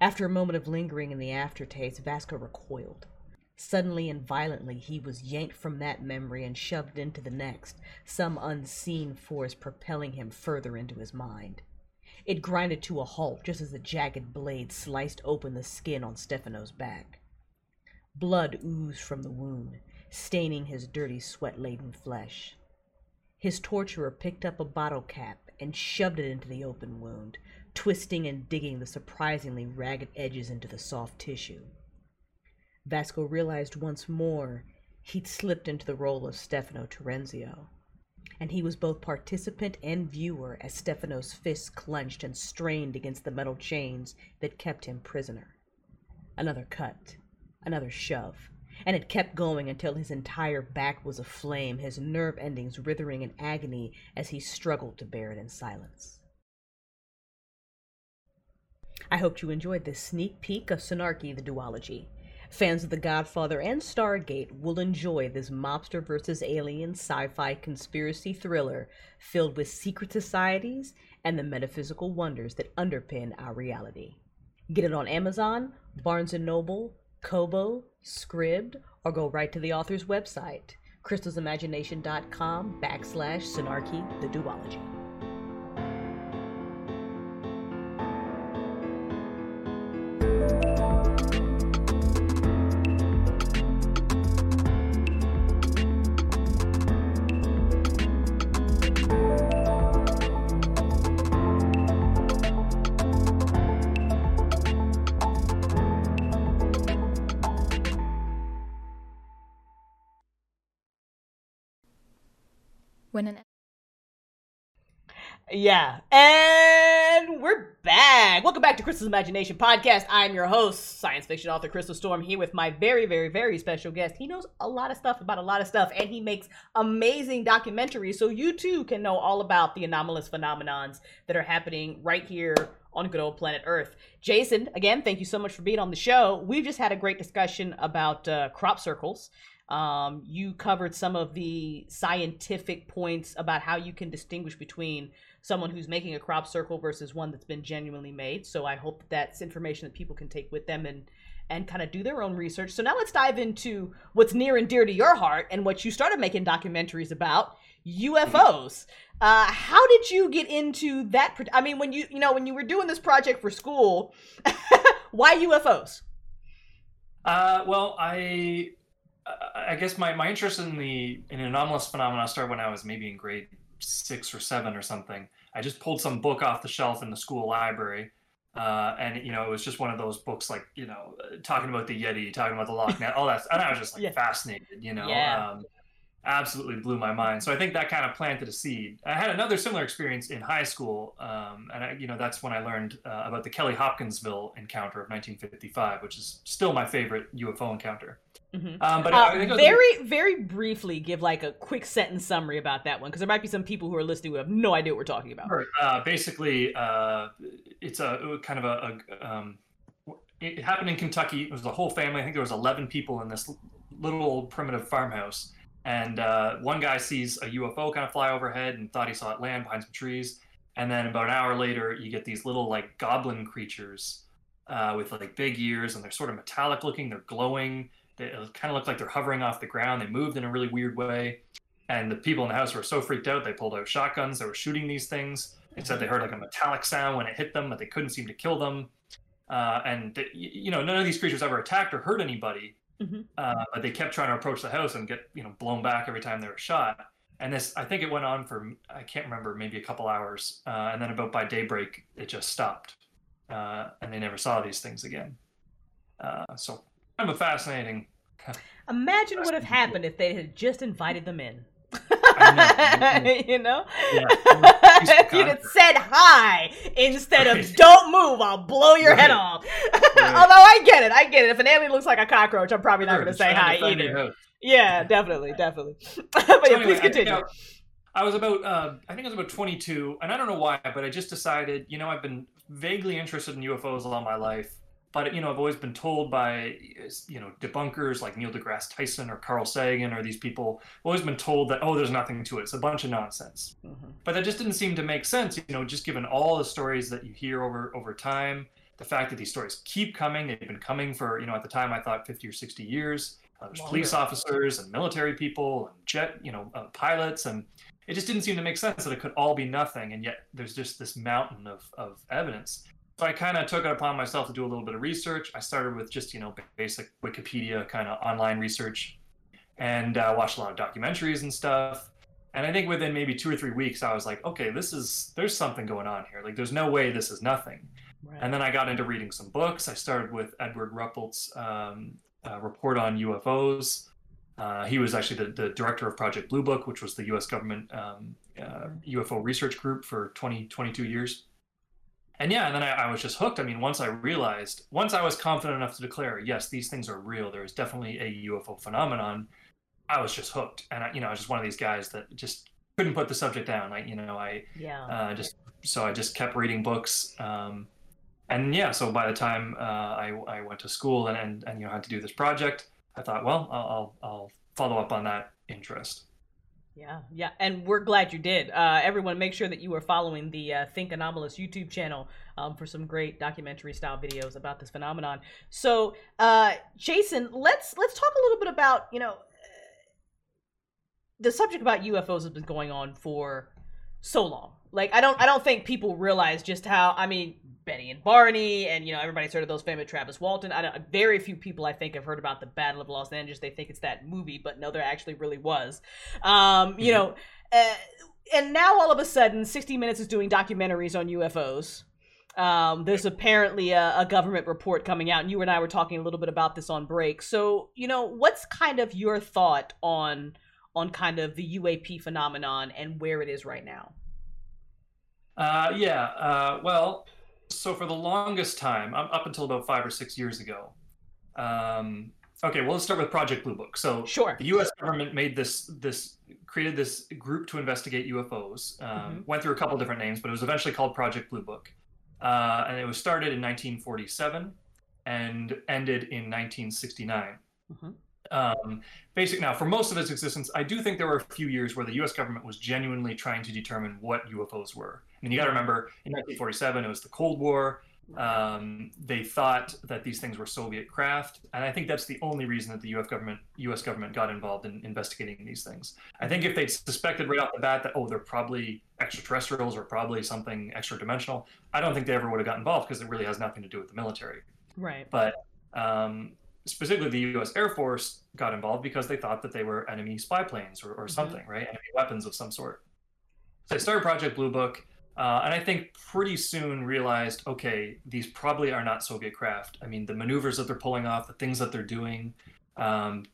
After a moment of lingering in the aftertaste, Vasco recoiled. Suddenly and violently, he was yanked from that memory and shoved into the next, some unseen force propelling him further into his mind. It grinded to a halt just as the jagged blade sliced open the skin on Stefano's back. Blood oozed from the wound, staining his dirty, sweat laden flesh. His torturer picked up a bottle cap and shoved it into the open wound, twisting and digging the surprisingly ragged edges into the soft tissue. Vasco realized once more he'd slipped into the role of Stefano Terenzio, and he was both participant and viewer as Stefano's fists clenched and strained against the metal chains that kept him prisoner. Another cut, another shove, and it kept going until his entire back was aflame, his nerve endings writhing in agony as he struggled to bear it in silence. I hope you enjoyed this sneak peek of Sonarchy the Duology. Fans of The Godfather and Stargate will enjoy this mobster versus alien sci fi conspiracy thriller filled with secret societies and the metaphysical wonders that underpin our reality. Get it on Amazon, Barnes & Noble, Kobo, Scribd, or go right to the author's website, crystalsimagination.com backslash Sonarchy the Duology. When an Yeah, and we're back. Welcome back to Crystal's Imagination Podcast. I'm your host, science fiction author Crystal Storm, here with my very, very, very special guest. He knows a lot of stuff about a lot of stuff, and he makes amazing documentaries, so you too can know all about the anomalous phenomenons that are happening right here on good old planet Earth. Jason, again, thank you so much for being on the show. We've just had a great discussion about uh, crop circles. Um, you covered some of the scientific points about how you can distinguish between someone who's making a crop circle versus one that's been genuinely made. So I hope that that's information that people can take with them and and kind of do their own research. So now let's dive into what's near and dear to your heart and what you started making documentaries about UFOs. Uh, how did you get into that? pro- I mean, when you you know when you were doing this project for school, why UFOs? Uh, well, I I guess my, my interest in the in anomalous phenomena started when I was maybe in grade six or seven or something. I just pulled some book off the shelf in the school library, uh, and you know it was just one of those books like you know talking about the Yeti, talking about the Loch Ness, all that, and I was just like Yeah. fascinated. You know, Yeah. um, absolutely blew my mind. So I think that kind of planted a seed. I had another similar experience in high school, um, and I, you know that's when I learned uh, about the Kelly Hopkinsville encounter of 1955, which is still my favorite UFO encounter. Mhm. Um, but Uh, it was- very, very briefly, give like a quick sentence summary about that one, because there might be some people who are listening who have no idea what we're talking about. Sure. Uh, basically, uh, it's a kind of a, a um, it happened in Kentucky. It was the whole family. I think there was 11 people in this little old primitive farmhouse. And uh, one guy sees a UFO kind of fly overhead and thought he saw it land behind some trees. And then about an hour later, you get these little like goblin creatures uh, with like big ears, and they're sort of metallic looking. They're glowing. They kind of look like they're hovering off the ground. They moved in a really weird way. And the people in the house were so freaked out, they pulled out shotguns. They were shooting these things. They said they heard like a metallic sound when it hit them, but they couldn't seem to kill them. Uh, and you know, none of these creatures ever attacked or hurt anybody. Mhm. Uh, but they kept trying to approach the house and get you know blown back every time they were shot. And this, I think it went on for I can't remember, maybe a couple hours. Uh, and then about by daybreak, it just stopped, uh, and they never saw these things again. Uh, so kind of a fascinating. Imagine what would have happened if they had just invited them in. Know. you know? Yeah. have said hi instead of don't move, I'll blow your head Right. off. Although I get it, I get it. If an alien looks like a cockroach, I'm probably not Sure, going to say hi to find your either. Yeah, definitely, definitely. but So yeah, anyway, please I continue. I, I was about, uh, I think I was about 22, and I don't know why, but I just decided, you know, I've been vaguely interested in UFOs all my life, but you know, I've always been told by you know debunkers like Neil deGrasse Tyson or Carl Sagan or these people, I've always been told that oh, there's nothing to it. It's a bunch of nonsense. Mm-hmm. But that just didn't seem to make sense. You know, just given all the stories that you hear over over time, the fact that these stories keep coming, they've been coming for you know at the time I thought 50 or 60 years. Uh, there's Longer. police officers and military people and jet you know uh, pilots and it just didn't seem to make sense that it could all be nothing and yet there's just this mountain of, of evidence so I kind of took it upon myself to do a little bit of research. I started with just you know basic Wikipedia kind of online research, and uh, watched a lot of documentaries and stuff. And I think within maybe two or three weeks, I was like, okay, this is there's something going on here. Like there's no way this is nothing. Right. And then I got into reading some books. I started with Edward Ruppelt's um, uh, report on UFOs. Uh, he was actually the, the, director of Project Blue Book, which was the U.S. government um, uh, UFO research group for 20, 22 years and yeah, and then I, I, was just hooked. I mean, once I realized, once I was confident enough to declare, yes, these things are real. There is definitely a UFO phenomenon. I was just hooked, and I, you know, I was just one of these guys that just couldn't put the subject down. Like, you know, I yeah, uh, just so I just kept reading books. Um, and yeah, so by the time uh, I, I went to school and, and, and you know had to do this project, I thought, well, I'll I'll follow up on that interest. Yeah, yeah, and we're glad you did. Uh, everyone, make sure that you are following the uh, Think Anomalous YouTube channel um, for some great documentary style videos about this phenomenon. So, uh, Jason, let's let's talk a little bit about you know the subject about UFOs has been going on for so long. Like, I don't I don't think people realize just how. I mean, Betty and Barney, and you know everybody's heard of those famous Travis Walton. I don't, very few people I think have heard about the Battle of Los Angeles. They think it's that movie, but no, there actually really was. Um, you mm-hmm. know, uh, and now all of a sudden, 60 Minutes is doing documentaries on UFOs. Um, there's apparently a, a, government report coming out, and you and I were talking a little bit about this on break. So, you know, what's kind of your thought on on kind of the UAP phenomenon and where it is right now? Uh, yeah. Uh, well, so for the longest time, up until about five or six years ago, um, okay, well, let's start with Project Blue Book. So sure. the U.S. government made this this created this group to investigate UFOs. Um, mm-hmm. Went through a couple different names, but it was eventually called Project Blue Book, uh, and it was started in 1947 and ended in 1969. Mm-hmm. Um, basic now, for most of its existence, I do think there were a few years where the U.S. government was genuinely trying to determine what UFOs were. Mean, you got to remember in 1947 it was the Cold War. Um, they thought that these things were Soviet craft, and I think that's the only reason that the U.S. government U.S. government got involved in investigating these things. I think if they'd suspected right off the bat that oh they're probably extraterrestrials or probably something extra dimensional, I don't think they ever would have got involved because it really has nothing to do with the military. Right. But um, specifically, the U.S. Air Force got involved because they thought that they were enemy spy planes or, or mm-hmm. something, right? Enemy weapons of some sort. So they started Project Blue Book uh, and I think pretty soon realized, okay, these probably are not Soviet craft. I mean, the maneuvers that they're pulling off, the things that they're doing, um,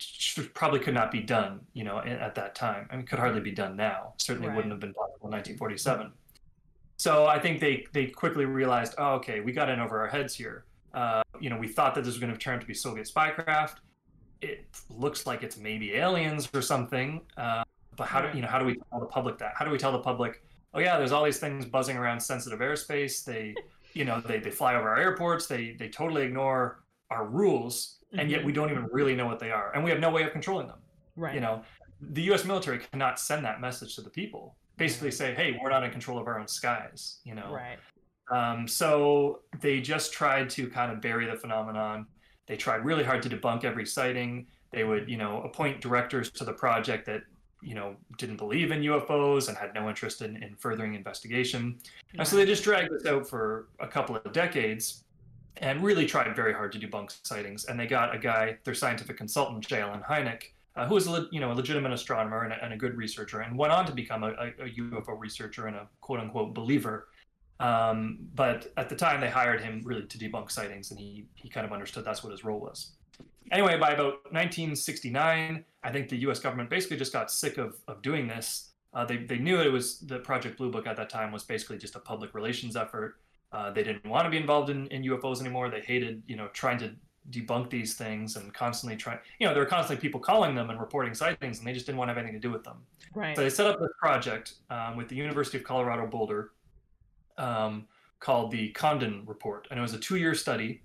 probably could not be done, you know, at that time. I mean, could hardly be done now. Certainly right. wouldn't have been possible in 1947. So I think they they quickly realized, oh, okay, we got in over our heads here. Uh, you know, we thought that this was going to turn out to be Soviet spy craft. It looks like it's maybe aliens or something. Uh, but how do you know? How do we tell the public that? How do we tell the public? Oh yeah, there's all these things buzzing around sensitive airspace. They, you know, they, they fly over our airports. They they totally ignore our rules, and yet mm-hmm. we don't even really know what they are, and we have no way of controlling them. Right. You know, the U.S. military cannot send that message to the people. Basically, say, hey, we're not in control of our own skies. You know. Right. Um, so they just tried to kind of bury the phenomenon. They tried really hard to debunk every sighting. They would, you know, appoint directors to the project that you know, didn't believe in UFOs and had no interest in, in furthering investigation. Yeah. And so they just dragged this out for a couple of decades and really tried very hard to debunk sightings. And they got a guy, their scientific consultant, J. Allen Hynek, uh, who was a, you know, a legitimate astronomer and a, and a good researcher and went on to become a, a, a UFO researcher and a quote unquote believer. Um, but at the time, they hired him really to debunk sightings, and he, he kind of understood that's what his role was. Anyway, by about 1969, I think the U.S. government basically just got sick of, of doing this. Uh, they, they knew it was the Project Blue Book at that time was basically just a public relations effort. Uh, they didn't want to be involved in, in UFOs anymore. They hated, you know, trying to debunk these things and constantly trying, you know, there were constantly people calling them and reporting sightings, and they just didn't want to have anything to do with them. Right. So they set up this project um, with the University of Colorado Boulder um, called the Condon Report, and it was a two-year study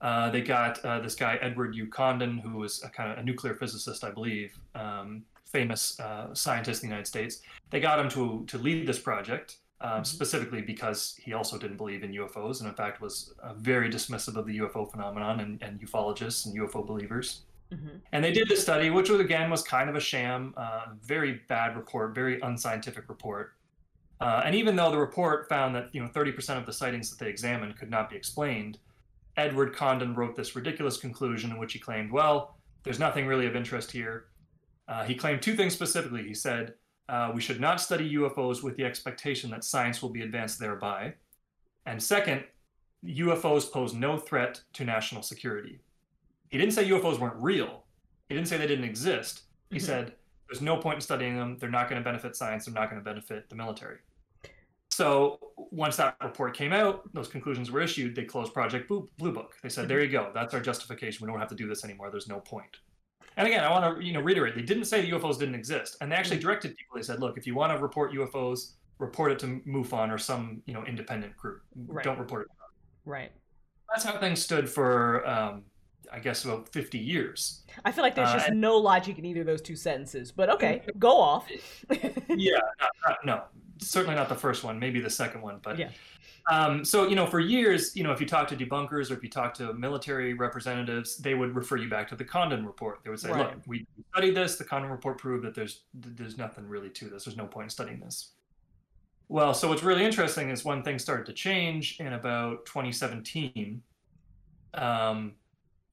Uh, they got uh, this guy Edward U. Condon, who was a kind of a nuclear physicist, I believe, um, famous uh, scientist in the United States. They got him to to lead this project um, Mhm. specifically because he also didn't believe in UFOs, and in fact was uh, very dismissive of the UFO phenomenon and, and ufologists and UFO believers. Mhm. And they did this study, which was again was kind of a sham, uh, very bad report, very unscientific report. Uh, and even though the report found that you know 30% of the sightings that they examined could not be explained, Edward Condon wrote this ridiculous conclusion in which he claimed, well, there's nothing really of interest here. Uh, he claimed two things specifically. He said uh, we should not study UFOs with the expectation that science will be advanced thereby, and second, UFOs pose no threat to national security. He didn't say UFOs weren't real. He didn't say they didn't exist. He Mhm. said there's no point in studying them. They're not going to benefit science. They're not going to benefit the military. So once that report came out, those conclusions were issued. They closed Project Blue, Blue Book. They said, "There you go. That's our justification. We don't have to do this anymore. There's no point." And again, I want to you know reiterate: they didn't say the UFOs didn't exist, and they actually directed people. They said, "Look, if you want to report UFOs, report it to MUFON or some you know independent group. Right. Don't report it." Right. That's how things stood for, um, I guess, about 50 years. I feel like there's Uh, just and- no logic in either of those two sentences, but okay, go off. yeah, not, not, no, certainly not the first one, maybe the second one, but Yeah. Um, so you know, for years, you know, if you talk to debunkers or if you talk to military representatives, they would refer you back to the Condon report. They would say, Right. "Look, we studied this. The Condon report proved that there's there's nothing really to this. There's no point in studying this." Well, so what's really interesting is when things started to change in about 2017, um,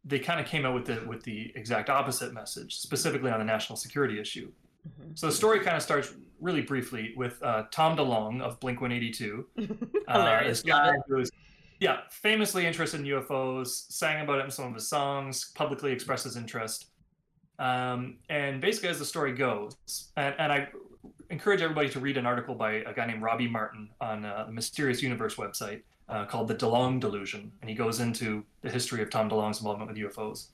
they kind of came out with the with the exact opposite message, specifically on the national security issue. Mhm. So the story kind of starts really briefly with uh, Tom DeLonge of Blink 182. Uh, this guy who was, yeah, famously interested in UFOs, sang about it in some of his songs, publicly expressed his interest. Um, and basically, as the story goes, and, and I encourage everybody to read an article by a guy named Robbie Martin on uh, the Mysterious Universe website uh, called The DeLonge Delusion. And he goes into the history of Tom DeLonge's involvement with UFOs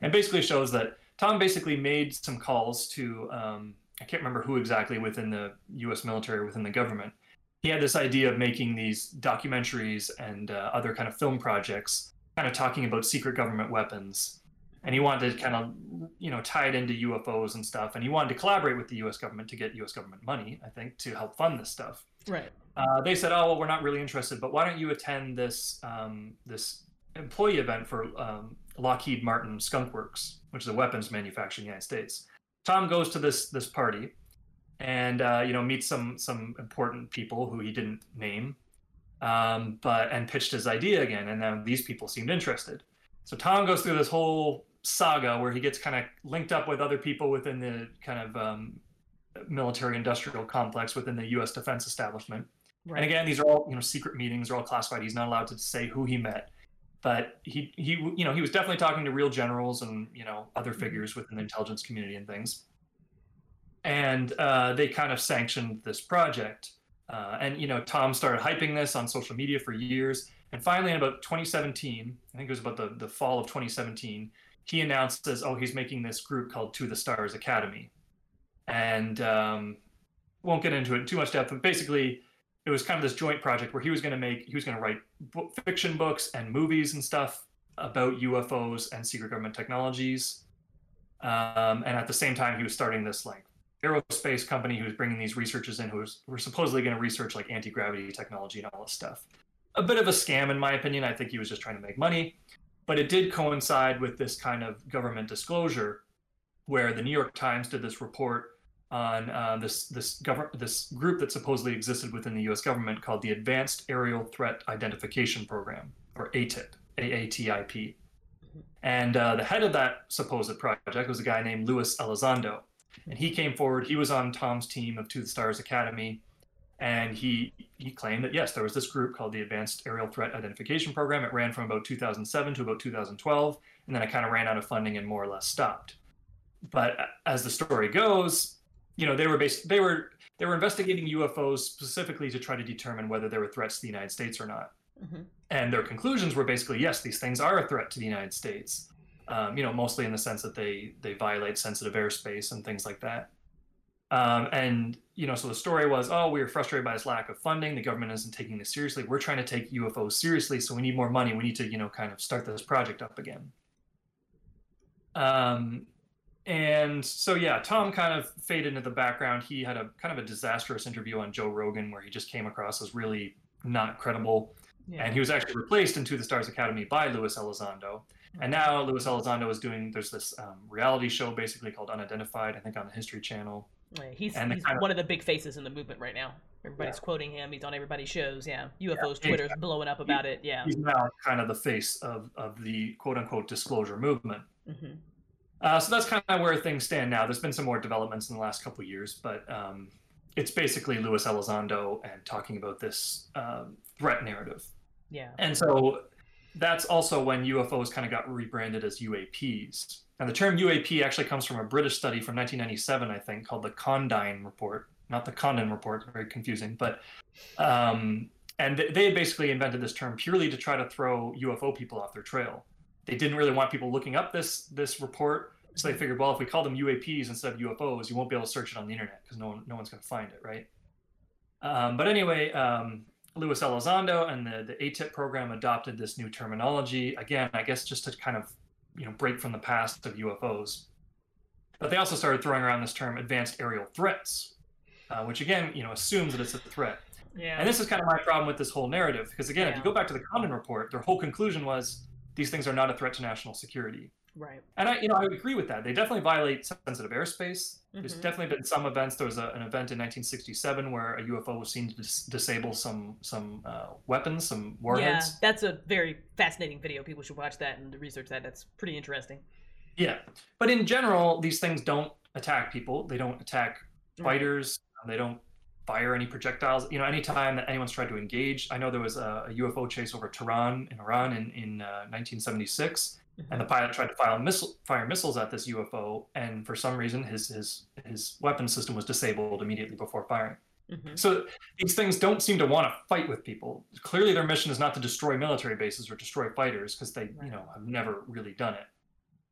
and basically shows that Tom basically made some calls to, um, I can't remember who exactly within the US military, within the government. He had this idea of making these documentaries and uh, other kind of film projects, kind of talking about secret government weapons. And he wanted to kind of, you know, tie it into UFOs and stuff. And he wanted to collaborate with the US government to get US government money, I think, to help fund this stuff. Right. Uh, they said, "Oh, well, we're not really interested, but why don't you attend this um, this employee event for um, Lockheed Martin Skunk Works, which is a weapons manufacturer in the United States?" Tom goes to this this party, and uh, you know meets some some important people who he didn't name, um, but and pitched his idea again, and then these people seemed interested. So Tom goes through this whole saga where he gets kind of linked up with other people within the kind of um, military industrial complex within the U.S. defense establishment. Right. And again, these are all you know secret meetings, are all classified. He's not allowed to say who he met, but he he you know he was definitely talking to real generals and you know other figures within the intelligence community and things. And uh, they kind of sanctioned this project. Uh, and you know Tom started hyping this on social media for years. And finally, in about 2017, I think it was about the, the fall of 2017, he announced as, oh, he's making this group called To the Stars Academy. And um, won't get into it in too much depth, but basically, it was kind of this joint project where he was going to make he was going to write fiction books and movies and stuff about UFOs and secret government technologies. Um, and at the same time, he was starting this like aerospace company who was bringing these researchers in who was, were supposedly going to research like anti gravity technology and all this stuff. A bit of a scam, in my opinion. I think he was just trying to make money, but it did coincide with this kind of government disclosure, where the New York Times did this report on uh, this this government this group that supposedly existed within the U.S. government called the Advanced Aerial Threat Identification Program, or ATIP, AATIP. And uh, the head of that supposed project was a guy named Luis Elizondo, and he came forward. He was on Tom's team of To the Stars Academy, and he he claimed that yes, there was this group called the Advanced Aerial Threat Identification Program. It ran from about 2007 to about 2012, and then it kind of ran out of funding and more or less stopped. But as the story goes, you know they were based they were they were investigating UFOs specifically to try to determine whether they were threats to the United States or not. Mhm. And their conclusions were basically yes, these things are a threat to the United States. Um, you know, mostly in the sense that they they violate sensitive airspace and things like that. Um, and you know, so the story was, oh, we were frustrated by this lack of funding. The government isn't taking this seriously. We're trying to take UFOs seriously, so we need more money. We need to, you know, kind of start this project up again. Um, and so yeah, Tom kind of faded into the background. He had a kind of a disastrous interview on Joe Rogan where he just came across as really not credible. Yeah. And he was actually replaced in To the Stars Academy by Luis Elizondo. And now Luis Elizondo is doing there's this um, reality show basically called Unidentified, I think on the History Channel. Yeah, he's, and he's kind of- one of the big faces in the movement right now. Everybody's Yeah. quoting him. He's on everybody's shows. Yeah, UFOs, Yeah, Twitter's exactly. blowing up about it. Yeah. He's now kind of the face of, of the quote unquote disclosure movement. hmm Uh, so that's kind of where things stand now. There's been some more developments in the last couple of years, but um, it's basically Luis Elizondo and talking about this um, threat narrative. Yeah. And so that's also when UFOs kind of got rebranded as UAPs. And the term UAP actually comes from a British study from 1997, I think, called the Condign Report. Not the Condon Report, very confusing. But um, and th- they basically invented this term purely to try to throw UFO people off their trail. They didn't really want people looking up this this report, so they figured, well, if we call them UAPs instead of UFOs, you won't be able to search it on the internet because no one, no one's going to find it, right? Um, but anyway, um, Luis Elizondo and the, the ATIP program adopted this new terminology. Again, I guess just to kind of you know break from the past of UFOs. But they also started throwing around this term advanced aerial threats, uh, which again, you know, assumes that it's a threat. Yeah. And this is kind of my problem with this whole narrative, because again, if you go back to the Condon report, their whole conclusion was these things are not a threat to national security. right. And I, you know, I agree with that. They definitely violate sensitive airspace. There's Mhm. definitely been some events. There was a, an event in 1967 where a UFO was seen to dis- disable some some uh, weapons, some warheads. Yeah, that's a very fascinating video. People should watch that and research that. That's pretty interesting. Yeah. But in general, these things don't attack people. They don't attack Right. fighters. They don't fire any projectiles. You know, anytime that anyone's tried to engage, I know there was a, a UFO chase over Tehran in Iran in, in uh, 1976, and the pilot tried to fire, missile, fire missiles at this UFO, and for some reason his his his weapon system was disabled immediately before firing. Mhm. So these things don't seem to want to fight with people. Clearly, their mission is not to destroy military bases or destroy fighters because they, you know, have never really done it.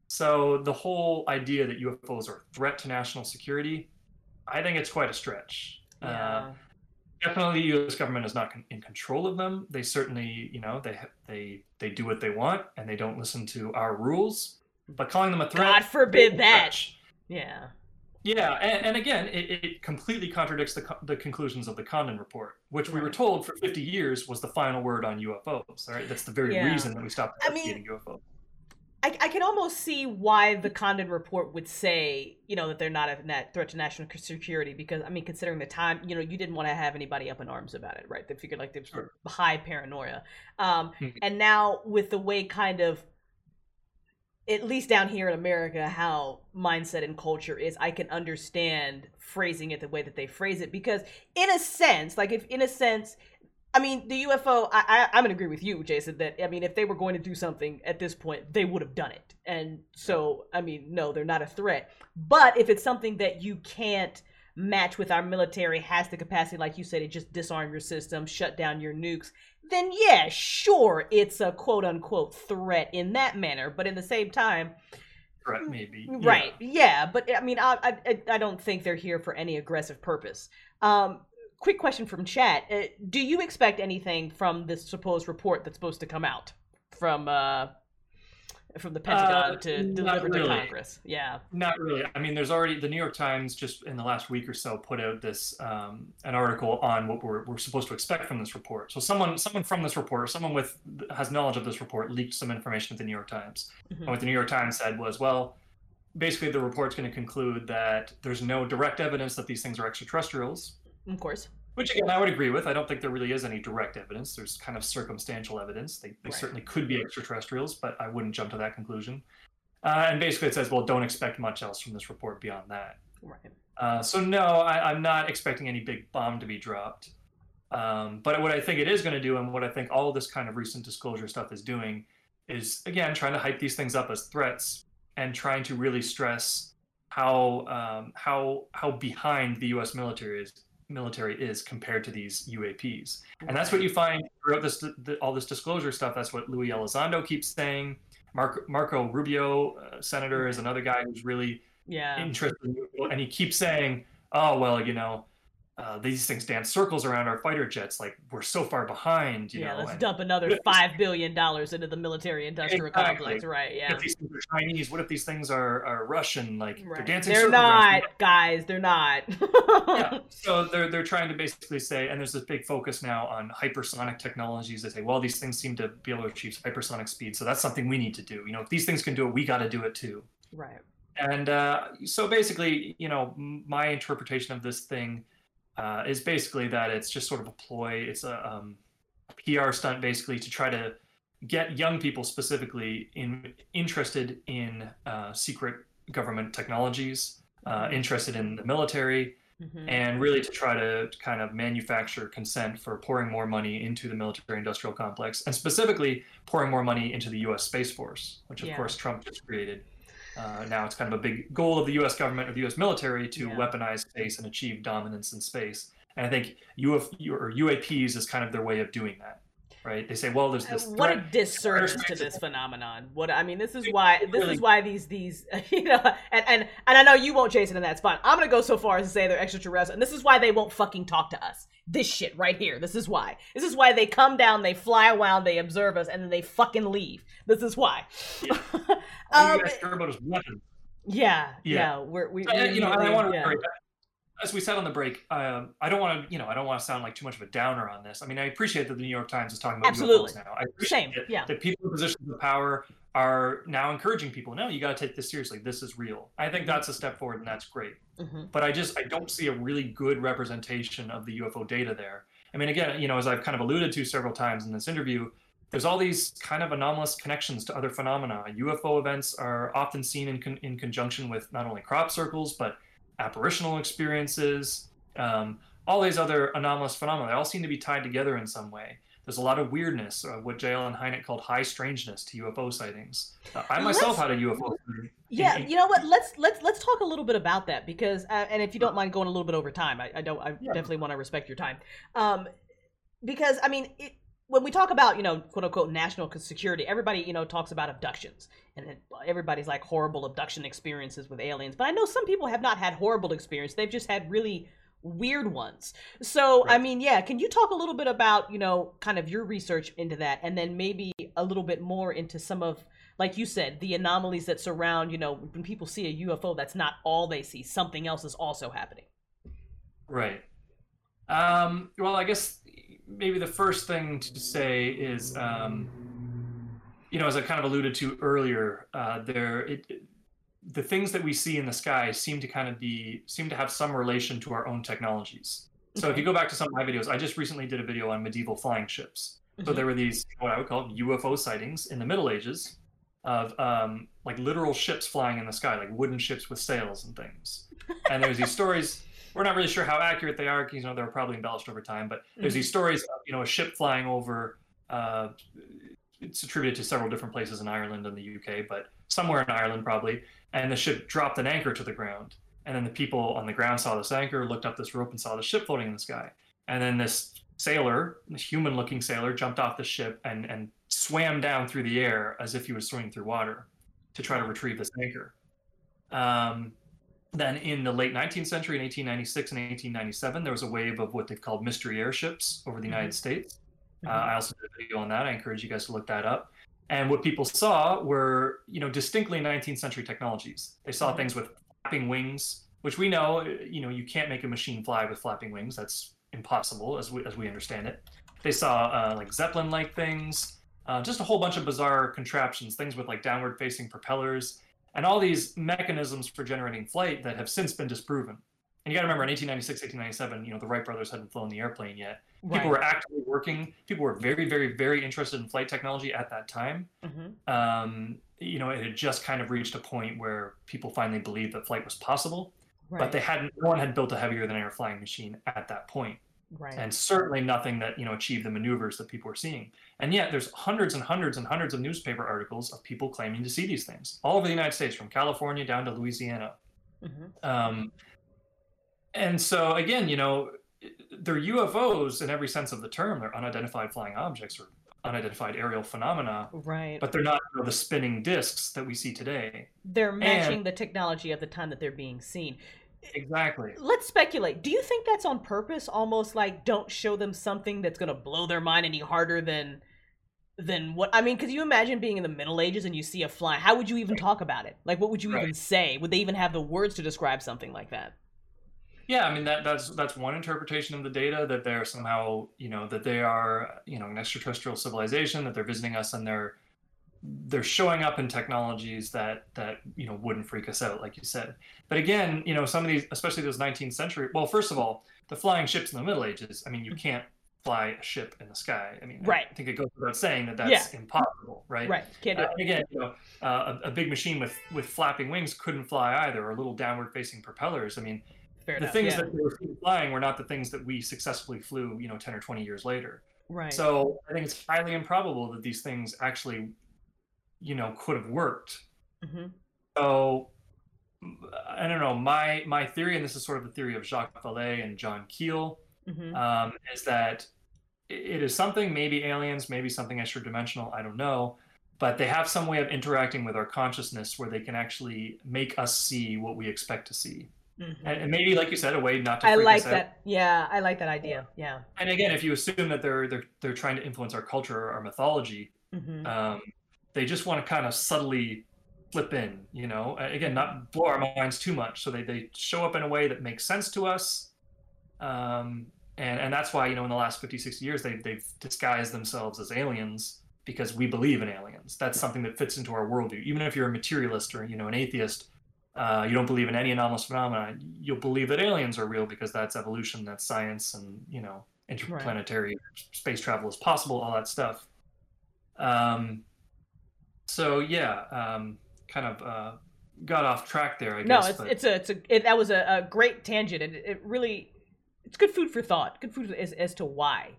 So the whole idea that UFOs are a threat to national security, I think it's quite a stretch. Uh, definitely, the U.S. government is not con- in control of them. They certainly, you know, they they they do what they want and they don't listen to our rules. But calling them a threat, God forbid that. yeah. Yeah, and, and again, it, it completely contradicts the, the conclusions of the Condon report, which we were told for 50 years was the final word on UFOs. All right, that's the very Yeah. reason that we stopped I mean- investigating UFOs. I, I can almost see why the Condon report would say, you know, that they're not a net threat to national security because, I mean, considering the time, you know, you didn't want to have anybody up in arms about it, right? They figured like there's Sure. high paranoia. Um, Mhm. And now with the way kind of, at least down here in America, how mindset and culture is, I can understand phrasing it the way that they phrase it because, in a sense, like if in a sense, I mean, the UFO, I, I, I'm gonna agree with you, Jason, that, I mean, if they were going to do something at this point, they would have done it. And so, I mean, no, they're not a threat. But if it's something that you can't match with our military, has the capacity, like you said, to just disarm your system, shut down your nukes, then yeah, sure, it's a quote unquote threat in that manner. But in the same time, Threat, maybe. Yeah. Right. Yeah, but I mean, I, I I don't think they're here for any aggressive purpose. Um, quick question from chat: uh, Do you expect anything from this supposed report that's supposed to come out from uh from the Pentagon Uh, to deliver to really. Congress? Yeah. Not really. I mean, there's already the New York Times just in the last week or so put out this um, an article on what we're, we're supposed to expect from this report. So someone someone from this report, or someone with has knowledge of this report, leaked some information to the New York Times. Mhm. And what the New York Times said was, well, basically the report's going to conclude that there's no direct evidence that these things are extraterrestrials. Of course. Which again, I would agree with. I don't think there really is any direct evidence. There's kind of circumstantial evidence. They, they Right. certainly could be extraterrestrials, but I wouldn't jump to that conclusion. Uh, and basically, it says, well, don't expect much else from this report beyond that. Right. Uh, so no, I, I'm not expecting any big bomb to be dropped. Um, but what I think it is going to do, and what I think all this kind of recent disclosure stuff is doing, is again trying to hype these things up as threats and trying to really stress how um, how how behind the U.S. military is military is compared to these UAPs. And that's what you find throughout this the, all this disclosure stuff. That's what Luis Elizondo keeps saying. Mark, Marco Rubio, uh, senator, is another guy who's really Yeah. interested in and he keeps saying oh well, you know, uh, these things dance circles around our fighter jets. Like we're so far behind. You yeah, know, let's and dump another five billion dollars into the military-industrial Exactly. complex, right? Yeah. What if these things are Chinese? What if these things are, are Russian? Like they're Right. dancing They're circles around- not, guys. They're not. yeah. So they're they're trying to basically say, and there's this big focus now on hypersonic technologies. They say, well, these things seem to be able to achieve hypersonic speed, so that's something we need to do. You know, if these things can do it, we got to do it too. right. And uh, so basically, you know, my interpretation of this thing uh, is basically that it's just sort of a ploy. It's a, um, a PR stunt, basically, to try to get young people specifically in interested in uh, secret government technologies, uh, interested in the military, Mhm. and really to try to kind of manufacture consent for pouring more money into the military industrial complex and specifically pouring more money into the US Space Force, which of Yeah. course Trump just created. Uh, now it's kind of a big goal of the US government or the US military to Yeah. weaponize space and achieve dominance in space. And I think UF, or UAPs is kind of their way of doing that, right? They say, well, there's Uh, this. what a disservice to this phenomenon. What I mean, this is why this is why these these you know, and and and I know you won't, Jason, and that's fine. I'm gonna go so far as to say they're extraterrestrial, and this is why they won't fucking talk to us. This shit right here. This is why. This is why they come down, they fly around, they observe us, and then they fucking leave. This is why. Yeah. Um, you guys care about is yeah, yeah, Yeah. We're we, So, uh, we you know, and I want to, yeah. As we said on the break, um, I don't want to, you know, I don't want to sound like too much of a downer on this. I mean, I appreciate that the New York Times is talking about Absolutely. UFOs now. I appreciate Same, it, yeah. that people in positions of power are now encouraging people. No, you got to take this seriously. This is real. I think that's a step forward, and that's great. Mhm. But I just I don't see a really good representation of the UFO data there. I mean, again, you know, as I've kind of alluded to several times in this interview, there's all these kind of anomalous connections to other phenomena. UFO events are often seen in, con- in conjunction with not only crop circles, but apparitional experiences, um, all these other anomalous phenomena. They all seem to be tied together in some way. There's a lot of weirdness, uh, what J. Allen Hynek called high strangeness to UFO sightings. Uh, I myself Let's- had a UFO. sighting. Yeah, you know what? Let's let's let's talk a little bit about that because, uh, and if you don't mind going a little bit over time, I, I don't. I Yeah. definitely want to respect your time, um, because I mean, it, when we talk about you know quote unquote national security, everybody you know talks about abductions, and it, everybody's like horrible abduction experiences with aliens. But I know some people have not had horrible experience; they've just had really weird ones. So I mean, yeah, can you talk a little bit about you know kind of your research into that, and then maybe a little bit more into some of like you said, the anomalies that surround, you know, when people see a UFO, that's not all they see. Something else is also happening. Right. Um, well, I guess maybe the first thing to say is, um, you know, as I kind of alluded to earlier, uh, there it, it- the things that we see in the sky seem to kind of be seem to have some relation to our own technologies. So if you go back to some of my videos, I just recently did a video on medieval flying ships. So Mhm. there were these what I would call UFO sightings in the Middle Ages of um, like literal ships flying in the sky, like wooden ships with sails and things. And there's these stories. We're not really sure how accurate they are, you know they were probably embellished over time. But there's Mhm. these stories of you know a ship flying over. Uh, it's attributed to several different places in Ireland and the UK, but somewhere in Ireland probably. And the ship dropped an anchor to the ground, and then the people on the ground saw this anchor, looked up this rope, and saw the ship floating in the sky. And then this sailor, this human-looking sailor, jumped off the ship and and swam down through the air as if he was swimming through water to try to retrieve this anchor. Um, then in the late 19th century, in 1896 and 1897, there was a wave of what they've called mystery airships over the United States. Uh, I also did a video on that. I encourage you guys to look that up. And what people saw were, you know, distinctly 19th century technologies. They saw Mhm. things with flapping wings, which we know, you know, you can't make a machine fly with flapping wings. That's impossible, as we as we understand it. They saw uh, like Zeppelin-like things, uh, just a whole bunch of bizarre contraptions, things with like downward-facing propellers, and all these mechanisms for generating flight that have since been disproven. And you got to remember, in 1896, 1897, you know, the Wright brothers hadn't flown the airplane yet Right. people were actively working people were very very very interested in flight technology at that time Mhm. um, you know it had just kind of reached a point where people finally believed that flight was possible Right. but they hadn't no one had built a heavier than air flying machine at that point right. and certainly nothing that you know achieved the maneuvers that people were seeing and yet there's hundreds and hundreds and hundreds of newspaper articles of people claiming to see these things all over the united states from california down to louisiana Mhm. um, and so again, you know, they're UFOs in every sense of the term. They're unidentified flying objects or unidentified aerial phenomena, Right. but they're not you know, the spinning discs that we see today. they're matching the technology of the time that they're being seen. exactly. Let's speculate. Do you think that's on purpose? Almost like don't show them something that's gonna blow their mind any harder than than what I mean. Because you imagine being in the Middle Ages and you see a fly. How would you even talk about it? Like, what would you even say? Would they even have the words to describe something like that? Yeah, I mean that that's that's one interpretation of the data that they're somehow you know that they are you know an extraterrestrial civilization that they're visiting us and they're they're showing up in technologies that that you know wouldn't freak us out like you said. But again, you know some of these, especially those 19th century. Well, first of all, the flying ships in the Middle Ages. I mean, you can't fly a ship in the sky. I mean, Right. I think it goes without saying that that's impossible, right? Right. Can't do Uh, again, you know, uh, a, a big machine with with flapping wings couldn't fly either, or little downward facing propellers. I mean, Fair the enough. things yeah. that we were flying were not the things that we successfully flew, you know, 10 or 20 years later. right. So I think it's highly improbable that these things actually, you know, could have worked. Mm-hmm. So I don't know. My my theory, and this is sort of the theory of Jacques Vallée and John Keel, hmm um, is that it is something maybe aliens, maybe something extra dimensional. I don't know. But they have some way of interacting with our consciousness where they can actually make us see what we expect to see. Hmm And, and maybe, like you said, a way not to I like that. Yeah, I like that idea. Yeah. and again, if you assume that they're they're they're trying to influence our culture or our mythology, hmm um, they just want to kind of subtly flip in, you know. Again, not blow our minds too much, so they they show up in a way that makes sense to us, um, and and that's why you know in the last 50, 60 years they they've disguised themselves as aliens because we believe in aliens. That's something that fits into our worldview. Even if you're a materialist or you know an atheist. Uh, you don't believe in any anomalous phenomena. You'll believe that aliens are real because that's evolution, that's science, and you know interplanetary space travel is possible. All that stuff. Um, so yeah, um, kind of uh, got off track there, I No, guess. it's but it's a it's a it, that was a, a great tangent, and it, it really it's good food for thought. Good food as as to why,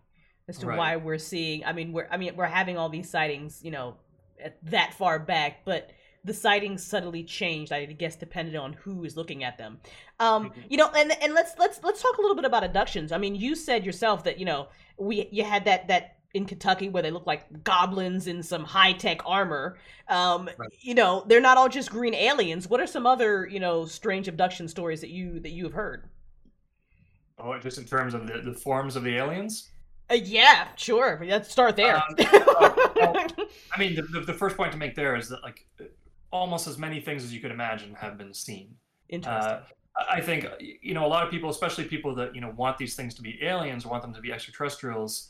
as to Right. why we're seeing. I mean, we're I mean we're having all these sightings, you know, at that far back, but the sightings subtly changed. I guess depended on who is looking at them. Um, Mhm. you know, and and let's let's let's talk a little bit about abductions. I mean, you said yourself that you know we you had that that in Kentucky where they look like goblins in some high tech armor. Um, Right. you know, they're not all just green aliens. What are some other you know strange abduction stories that you that you have heard? oh, just in terms of the, the forms of the aliens. Uh, yeah, sure. Let's start there. Um, well, I mean, the, the, the first point to make there is that like almost as many things as you could imagine have been seen. Interesting. Uh, I think you know a lot of people, especially people that you know want these things to be aliens, want them to be extraterrestrials.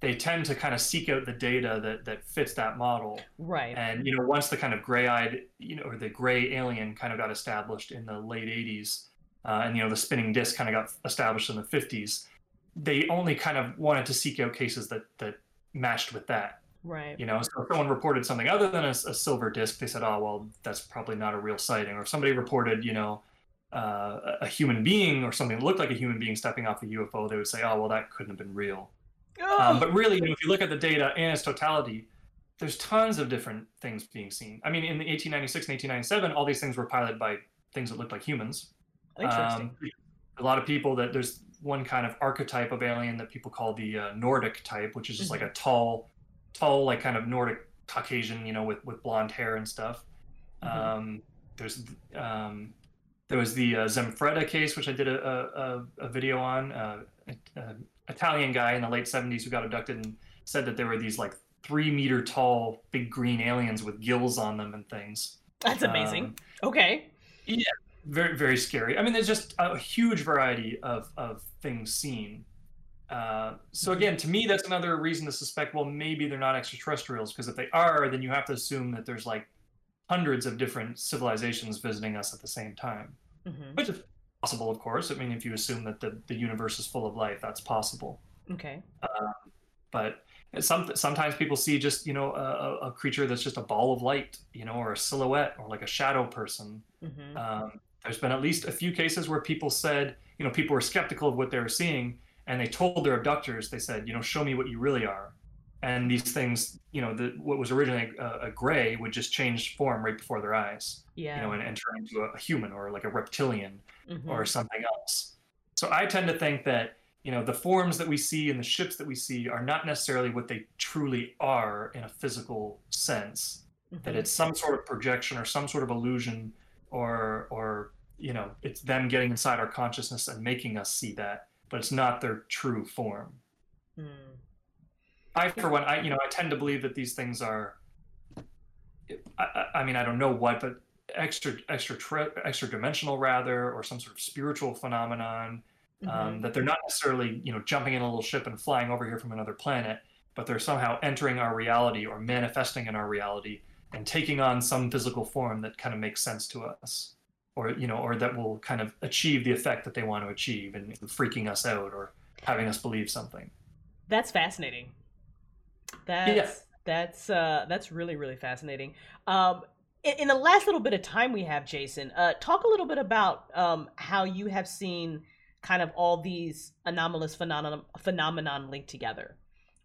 They tend to kind of seek out the data that that fits that model. right. And you know, once the kind of gray-eyed, you know, or the gray alien kind of got established in the late '80s, uh, and you know, the spinning disc kind of got established in the '50s, they only kind of wanted to seek out cases that that matched with that. Right. You know, so if someone reported something other than a, a silver disc, they said, "Oh, well, that's probably not a real sighting." Or if somebody reported, you know, uh, a human being or something that looked like a human being stepping off a UFO, they would say, "Oh, well, that couldn't have been real." Um, but really, you know, if you look at the data in its totality, there's tons of different things being seen. I mean, in the 1896 and 1897, all these things were piloted by things that looked like humans. Interesting. Um, a lot of people that there's one kind of archetype of alien that people call the uh, Nordic type, which is just like a tall, tall, like kind of Nordic Caucasian, you know, with with blonde hair and stuff. Mhm. Um, there's um, there was the uh, Zanfretta case, which I did a, a, a, a video on. Uh, a, a Italian guy in the late 70s who got abducted and said that there were these like three meter tall big green aliens with gills on them and things. That's amazing. um, okay. Yeah, very very scary i mean there's just a huge variety of of things seen uh, so again to me that's another reason to suspect well maybe they're not extraterrestrials because if they are then you have to assume that there's like hundreds of different civilizations visiting us at the same time. Hmm which is possible of course. I mean if you assume that the, the universe is full of life that's possible. Okay. but some, sometimes people see just you know a, a- creature that's just a ball of light you know or a silhouette or like a shadow person. Hmm um, there's been at least a few cases where people said, you know, people were skeptical of what they were seeing, and they told their abductors, they said, you know, show me what you really are. And these things, you know, the, what was originally a, a gray would just change form right before their eyes, Yeah. you know, and, and turn into a, human or like a reptilian Mhm. or something else. So I tend to think that, you know, the forms that we see and the ships that we see are not necessarily what they truly are in a physical sense that Mhm. it's some sort of projection or some sort of illusion or or you know it's them getting inside our consciousness and making us see that but it's not their true form Mm. i for one i you know i tend to believe that these things are i, I- mean i don't know what but extra extra tre- extra dimensional rather or some sort of spiritual phenomenon um, Mhm. that they're not necessarily you know jumping in a little ship and flying over here from another planet but they're somehow entering our reality or manifesting in our reality and taking on some physical form that kind of makes sense to us or you know or that will kind of achieve the effect that they want to achieve and freaking us out or having us believe something That's fascinating. That's that's uh that's really really fascinating. Um in, in the last little bit of time we have, Jason, uh talk a little bit about um how you have seen kind of all these anomalous phenomenon phenomenon linked together.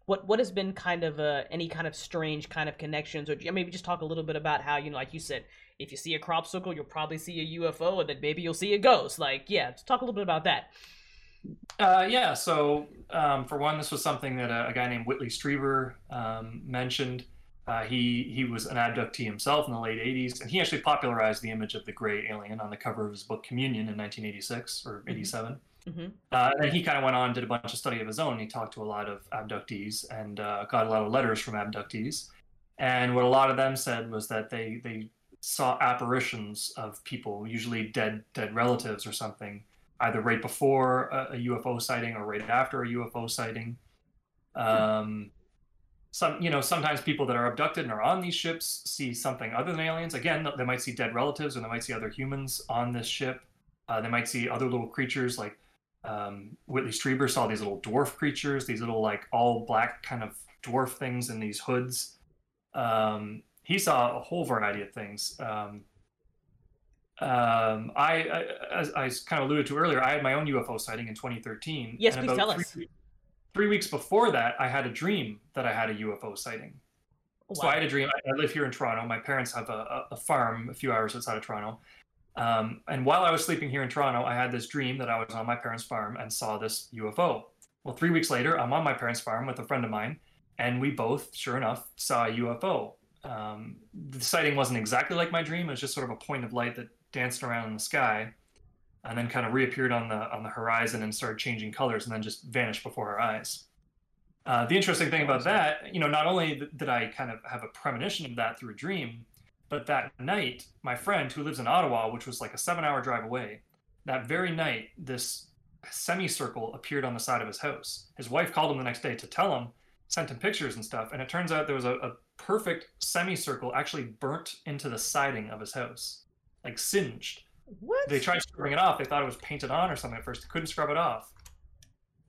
What what has been kind of uh, any kind of strange kind of connections, or maybe just talk a little bit about how you know, like you said, if you see a crop circle, you'll probably see a UFO, and then maybe you'll see a ghost. Like, yeah, talk a little bit about that. Uh, yeah, so um, for one, this was something that a, a guy named Whitley Strieber um, mentioned. Uh, he he was an abductee himself in the late 80s, and he actually popularized the image of the gray alien on the cover of his book Communion in 1986 or 87. Mhm. Uh, and he kind of went on, and did a bunch of study of his own. He talked to a lot of abductees and uh, got a lot of letters from abductees. And what a lot of them said was that they they saw apparitions of people, usually dead dead relatives or something, either right before a, a UFO sighting or right after a UFO sighting. Um, some, you know, sometimes people that are abducted and are on these ships see something other than aliens. Again, they might see dead relatives, or they might see other humans on this ship. Uh, they might see other little creatures like um, Whitley Strieber saw these little dwarf creatures, these little like all black kind of dwarf things in these hoods. Um, he saw a whole variety of things. Um, um, I, I, as I kind of alluded to earlier, I had my own UFO sighting in 2013. Yes, and please tell three, us. Three weeks before that, I had a dream that I had a UFO sighting. So I had a dream. I I live here in Toronto. My parents have a, a a farm a few hours outside of Toronto. Um, and while I was sleeping here in Toronto, I had this dream that I was on my parents' farm and saw this UFO. Well, three weeks later, I'm on my parents' farm with a friend of mine, and we both, sure enough, saw a UFO. Um, the sighting wasn't exactly like my dream; it was just sort of a point of light that danced around in the sky, and then kind of reappeared on the on the horizon and started changing colors, and then just vanished before our eyes. Uh, the interesting thing about that, you know, not only did I kind of have a premonition of that through a dream, but that night, my friend who lives in Ottawa, which was like a seven hour drive away, that very night, this semicircle appeared on the side of his house. His wife called him the next day to tell him, sent him pictures and stuff, and it turns out there was a, a perfect semicircle actually burnt into the siding of his house, like singed. What? They tried scrubbing it off. They thought it was painted on or something at first. They couldn't scrub it off.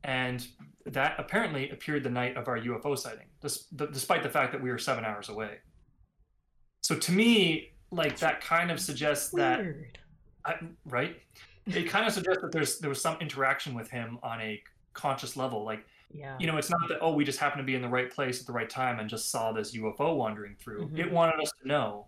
And that apparently appeared the night of our UFO sighting, despite the fact that we were seven hours away. So to me, like that kind of suggests that, I, right? It kind of suggests that there's there was some interaction with him on a conscious level. Like Yeah. you know, it's not that oh we just happened to be in the right place at the right time and just saw this UFO wandering through. Mhm. It wanted us to know,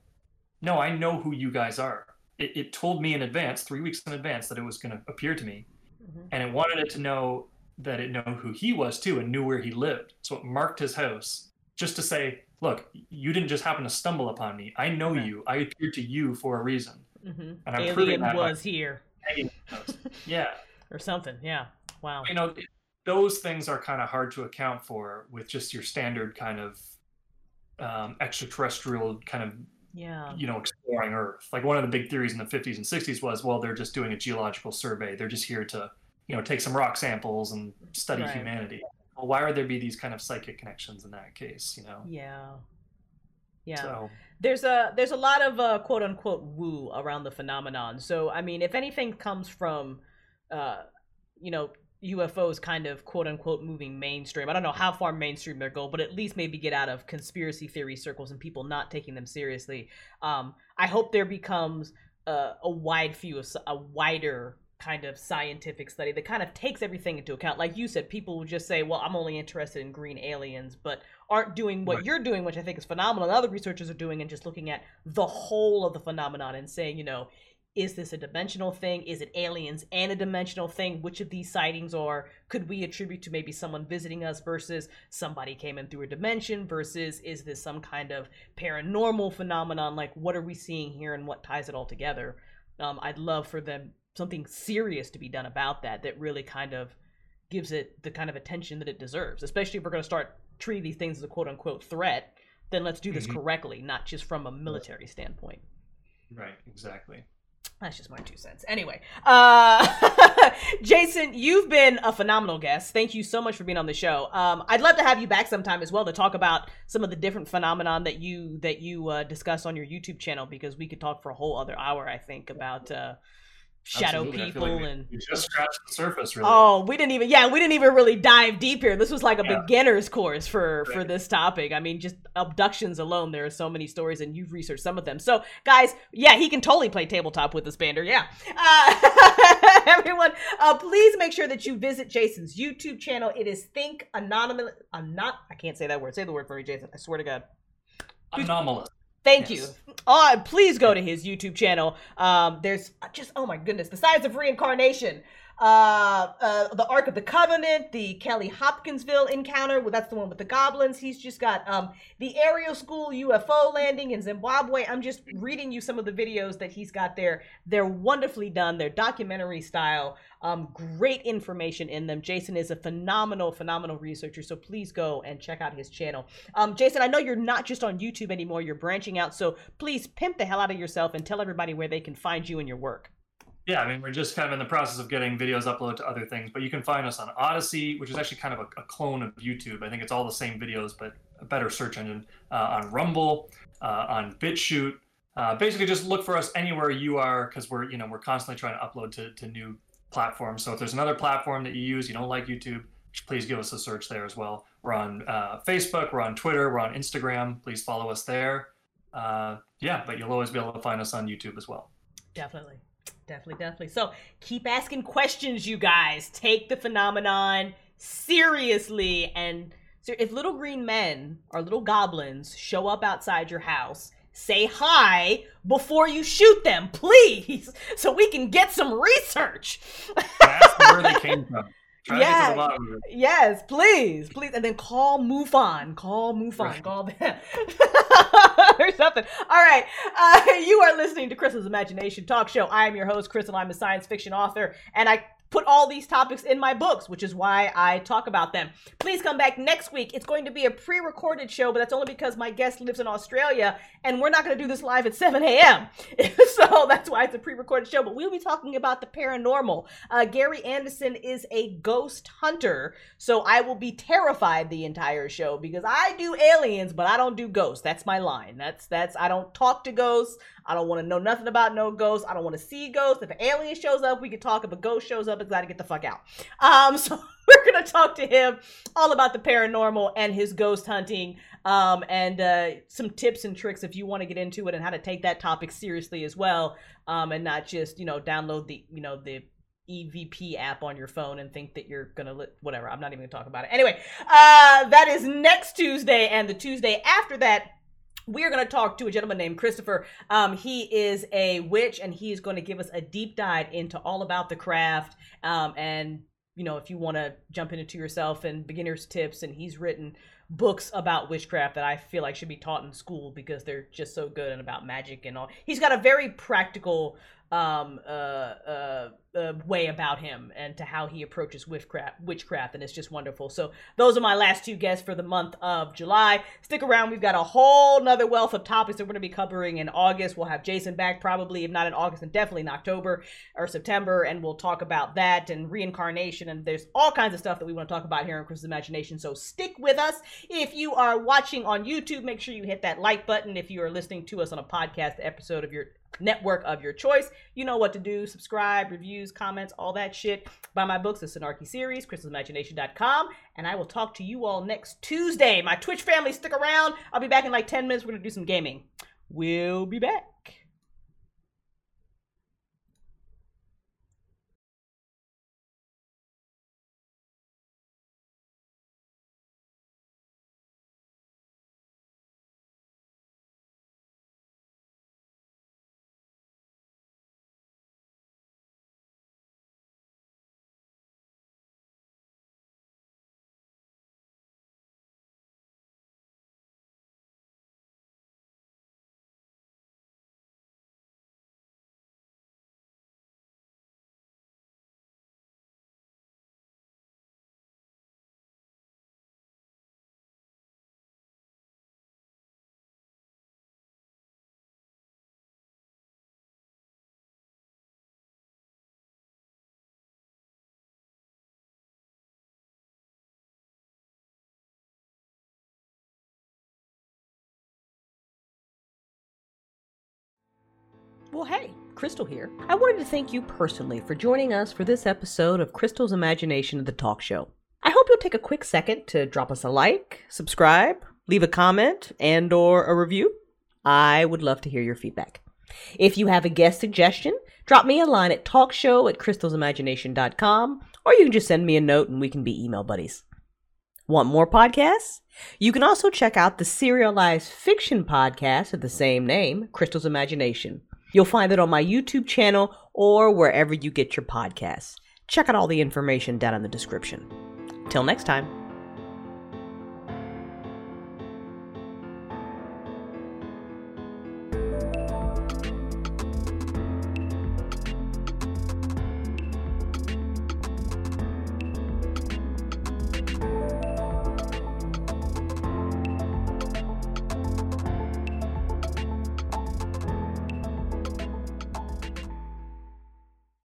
no, I know who you guys are. It, it told me in advance, three weeks in advance, that it was going to appear to me, Mhm. and it wanted it to know that it knew who he was too and knew where he lived. So it marked his house just to say, look, you didn't just happen to stumble upon me. I know you. I appeared to you for a reason. Mhm. And I'm proving Alien that was here Hanging in the house. yeah. or something. Yeah. Wow. you know those things are kind of hard to account for with just your standard kind of um, extraterrestrial kind of Yeah. you know exploring earth like one of the big theories in the 50s and 60s was well they're just doing a geological survey they're just here to you know take some rock samples and study Right. humanity well why would there be these kind of psychic connections in that case you know Yeah. Yeah. so there's a there's a lot of uh, quote unquote woo around the phenomenon. So I mean, if anything comes from, uh, you know, UFOs kind of quote unquote moving mainstream. I don't know how far mainstream they go, but at least maybe get out of conspiracy theory circles and people not taking them seriously. Um, I hope there becomes a, a wide view of a wider kind of scientific study that kind of takes everything into account. Like you said, people will just say, "Well, I'm only interested in green aliens," but aren't doing what Right. you're doing, which I think is phenomenal. And other researchers are doing, and just looking at the whole of the phenomenon and saying, you know, is this a dimensional thing? Is it aliens and a dimensional thing? Which of these sightings are could we attribute to maybe someone visiting us versus somebody came in through a dimension versus is this some kind of paranormal phenomenon? Like what are we seeing here and what ties it all together? um, I'd love for them something serious to be done about that that really kind of gives it the kind of attention that it deserves. Especially if we're going to start treating these things as a quote unquote threat, then let's do this Mhm. correctly, not just from a military standpoint. Right, exactly. That's just my two cents. Anyway, uh, Jason, you've been a phenomenal guest. Thank you so much for being on the show. Um, I'd love to have you back sometime as well to talk about some of the different phenomenon that you that you uh, discuss on your YouTube channel because we could talk for a whole other hour. I think about uh, shadow Absolutely. People like we- and we just scratched the surface, really. Oh, we didn't even yeah, we didn't even really dive deep here. This was like a Yeah. beginner's course for for this topic. I mean, just abductions alone, there are so many stories and you've researched some of them. So, guys, yeah, he can totally play tabletop with this bander. Yeah. Uh, everyone, uh, please make sure that you visit Jason's YouTube channel. It is Think Anonymous. I'm not I can't say that word. Say the word for me, Jason. I swear to God. Anomalous. Thank Yes. you. Oh, please go to his YouTube channel. Um, there's just oh my goodness, the science of reincarnation, uh, uh, the Ark of the Covenant, the Kelly Hopkinsville encounter. Well, that's the one with the goblins. He's just got um the Ariel School UFO landing in Zimbabwe. I'm just reading you some of the videos that he's got there. They're wonderfully done. They're documentary style. Um, great information in them. Jason is a phenomenal, phenomenal researcher. So please go and check out his channel. Um, Jason, I know you're not just on YouTube anymore, you're branching out. So please pimp the hell out of yourself and tell everybody where they can find you and your work. Yeah, I mean, we're just kind of in the process of getting videos uploaded to other things, but you can find us on Odysee, which is actually kind of a, a clone of YouTube. I think it's all the same videos, but a better search engine. Uh, on Rumble, uh, on BitChute. Uh, basically, just look for us anywhere you are, because we're you know we're constantly trying to upload to, to new platforms. So if there's another platform that you use, you don't like YouTube, please give us a search there as well. We're on uh, Facebook, we're on Twitter, we're on Instagram. Please follow us there. Uh, yeah, but you'll always be able to find us on YouTube as well. Definitely. Definitely, definitely. So keep asking questions, you guys. Take the phenomenon seriously. And so if little green men or little goblins show up outside your house, say hi before you shoot them, please, so we can get some research. Them where they came from. Yeah. the bottom of it. Yes, please, please, and then call MUFON. Call MUFON. Right. Call them or something. All right, uh, you are listening to Crystal's Imagination Talk Show. I am your host, Crystal. I'm a science fiction author, and I put all these topics in my books, which is why I talk about them. Please come back next week. It's going to be a pre-recorded show, but that's only because my guest lives in Australia, and we're not going to do this live at 7 a.m. so that's why it's a pre-recorded show. But we'll be talking about the paranormal. Uh, Gary Anderson is a ghost hunter, so I will be terrified the entire show because I do aliens, but I don't do ghosts. That's my line. That's that's I don't talk to ghosts. I don't want to know nothing about no ghosts. I don't want to see ghosts. If an alien shows up, we can talk. If a ghost shows up, it's got to get the fuck out. Um, so we're gonna talk to him all about the paranormal and his ghost hunting, um, and uh, some tips and tricks if you want to get into it and how to take that topic seriously as well, um, and not just you know download the you know the EVP app on your phone and think that you're gonna li- whatever. I'm not even gonna talk about it. Anyway, uh, that is next Tuesday, and the Tuesday after that. We're going to talk to a gentleman named Christopher. Um, he is a witch, and he is going to give us a deep dive into all about the craft. Um, and you know, if you want to jump into yourself and beginners tips, and he's written books about witchcraft that I feel like should be taught in school because they're just so good and about magic and all. He's got a very practical um uh, uh uh way about him and to how he approaches witchcraft witchcraft and it's just wonderful. So those are my last two guests for the month of july. Stick around we've got a whole nother wealth of topics that we're going to be covering in august. We'll have jason back probably if not in august and definitely in october or september and we'll talk about that and reincarnation and there's all kinds of stuff that we want to talk about here on Crystal's imagination. So stick with us. If you are watching on youtube make sure you hit that like button. If you are listening to us on a podcast episode of your network of your choice. You know what to do. Subscribe, reviews, comments, all that shit. Buy my books, the Sonarchy series, crystalsimagination.com. And I will talk to you all next Tuesday. My Twitch family, stick around. I'll be back in like 10 minutes. We're going to do some gaming. We'll be back. Well, hey, Crystal here. I wanted to thank you personally for joining us for this episode of Crystal's Imagination of the Talk Show. I hope you'll take a quick second to drop us a like, subscribe, leave a comment, and or a review. I would love to hear your feedback. If you have a guest suggestion, drop me a line at talkshow at crystalsimagination.com, or you can just send me a note and we can be email buddies. Want more podcasts? You can also check out the serialized fiction podcast of the same name, Crystal's Imagination. You'll find it on my YouTube channel or wherever you get your podcasts. Check out all the information down in the description. Till next time.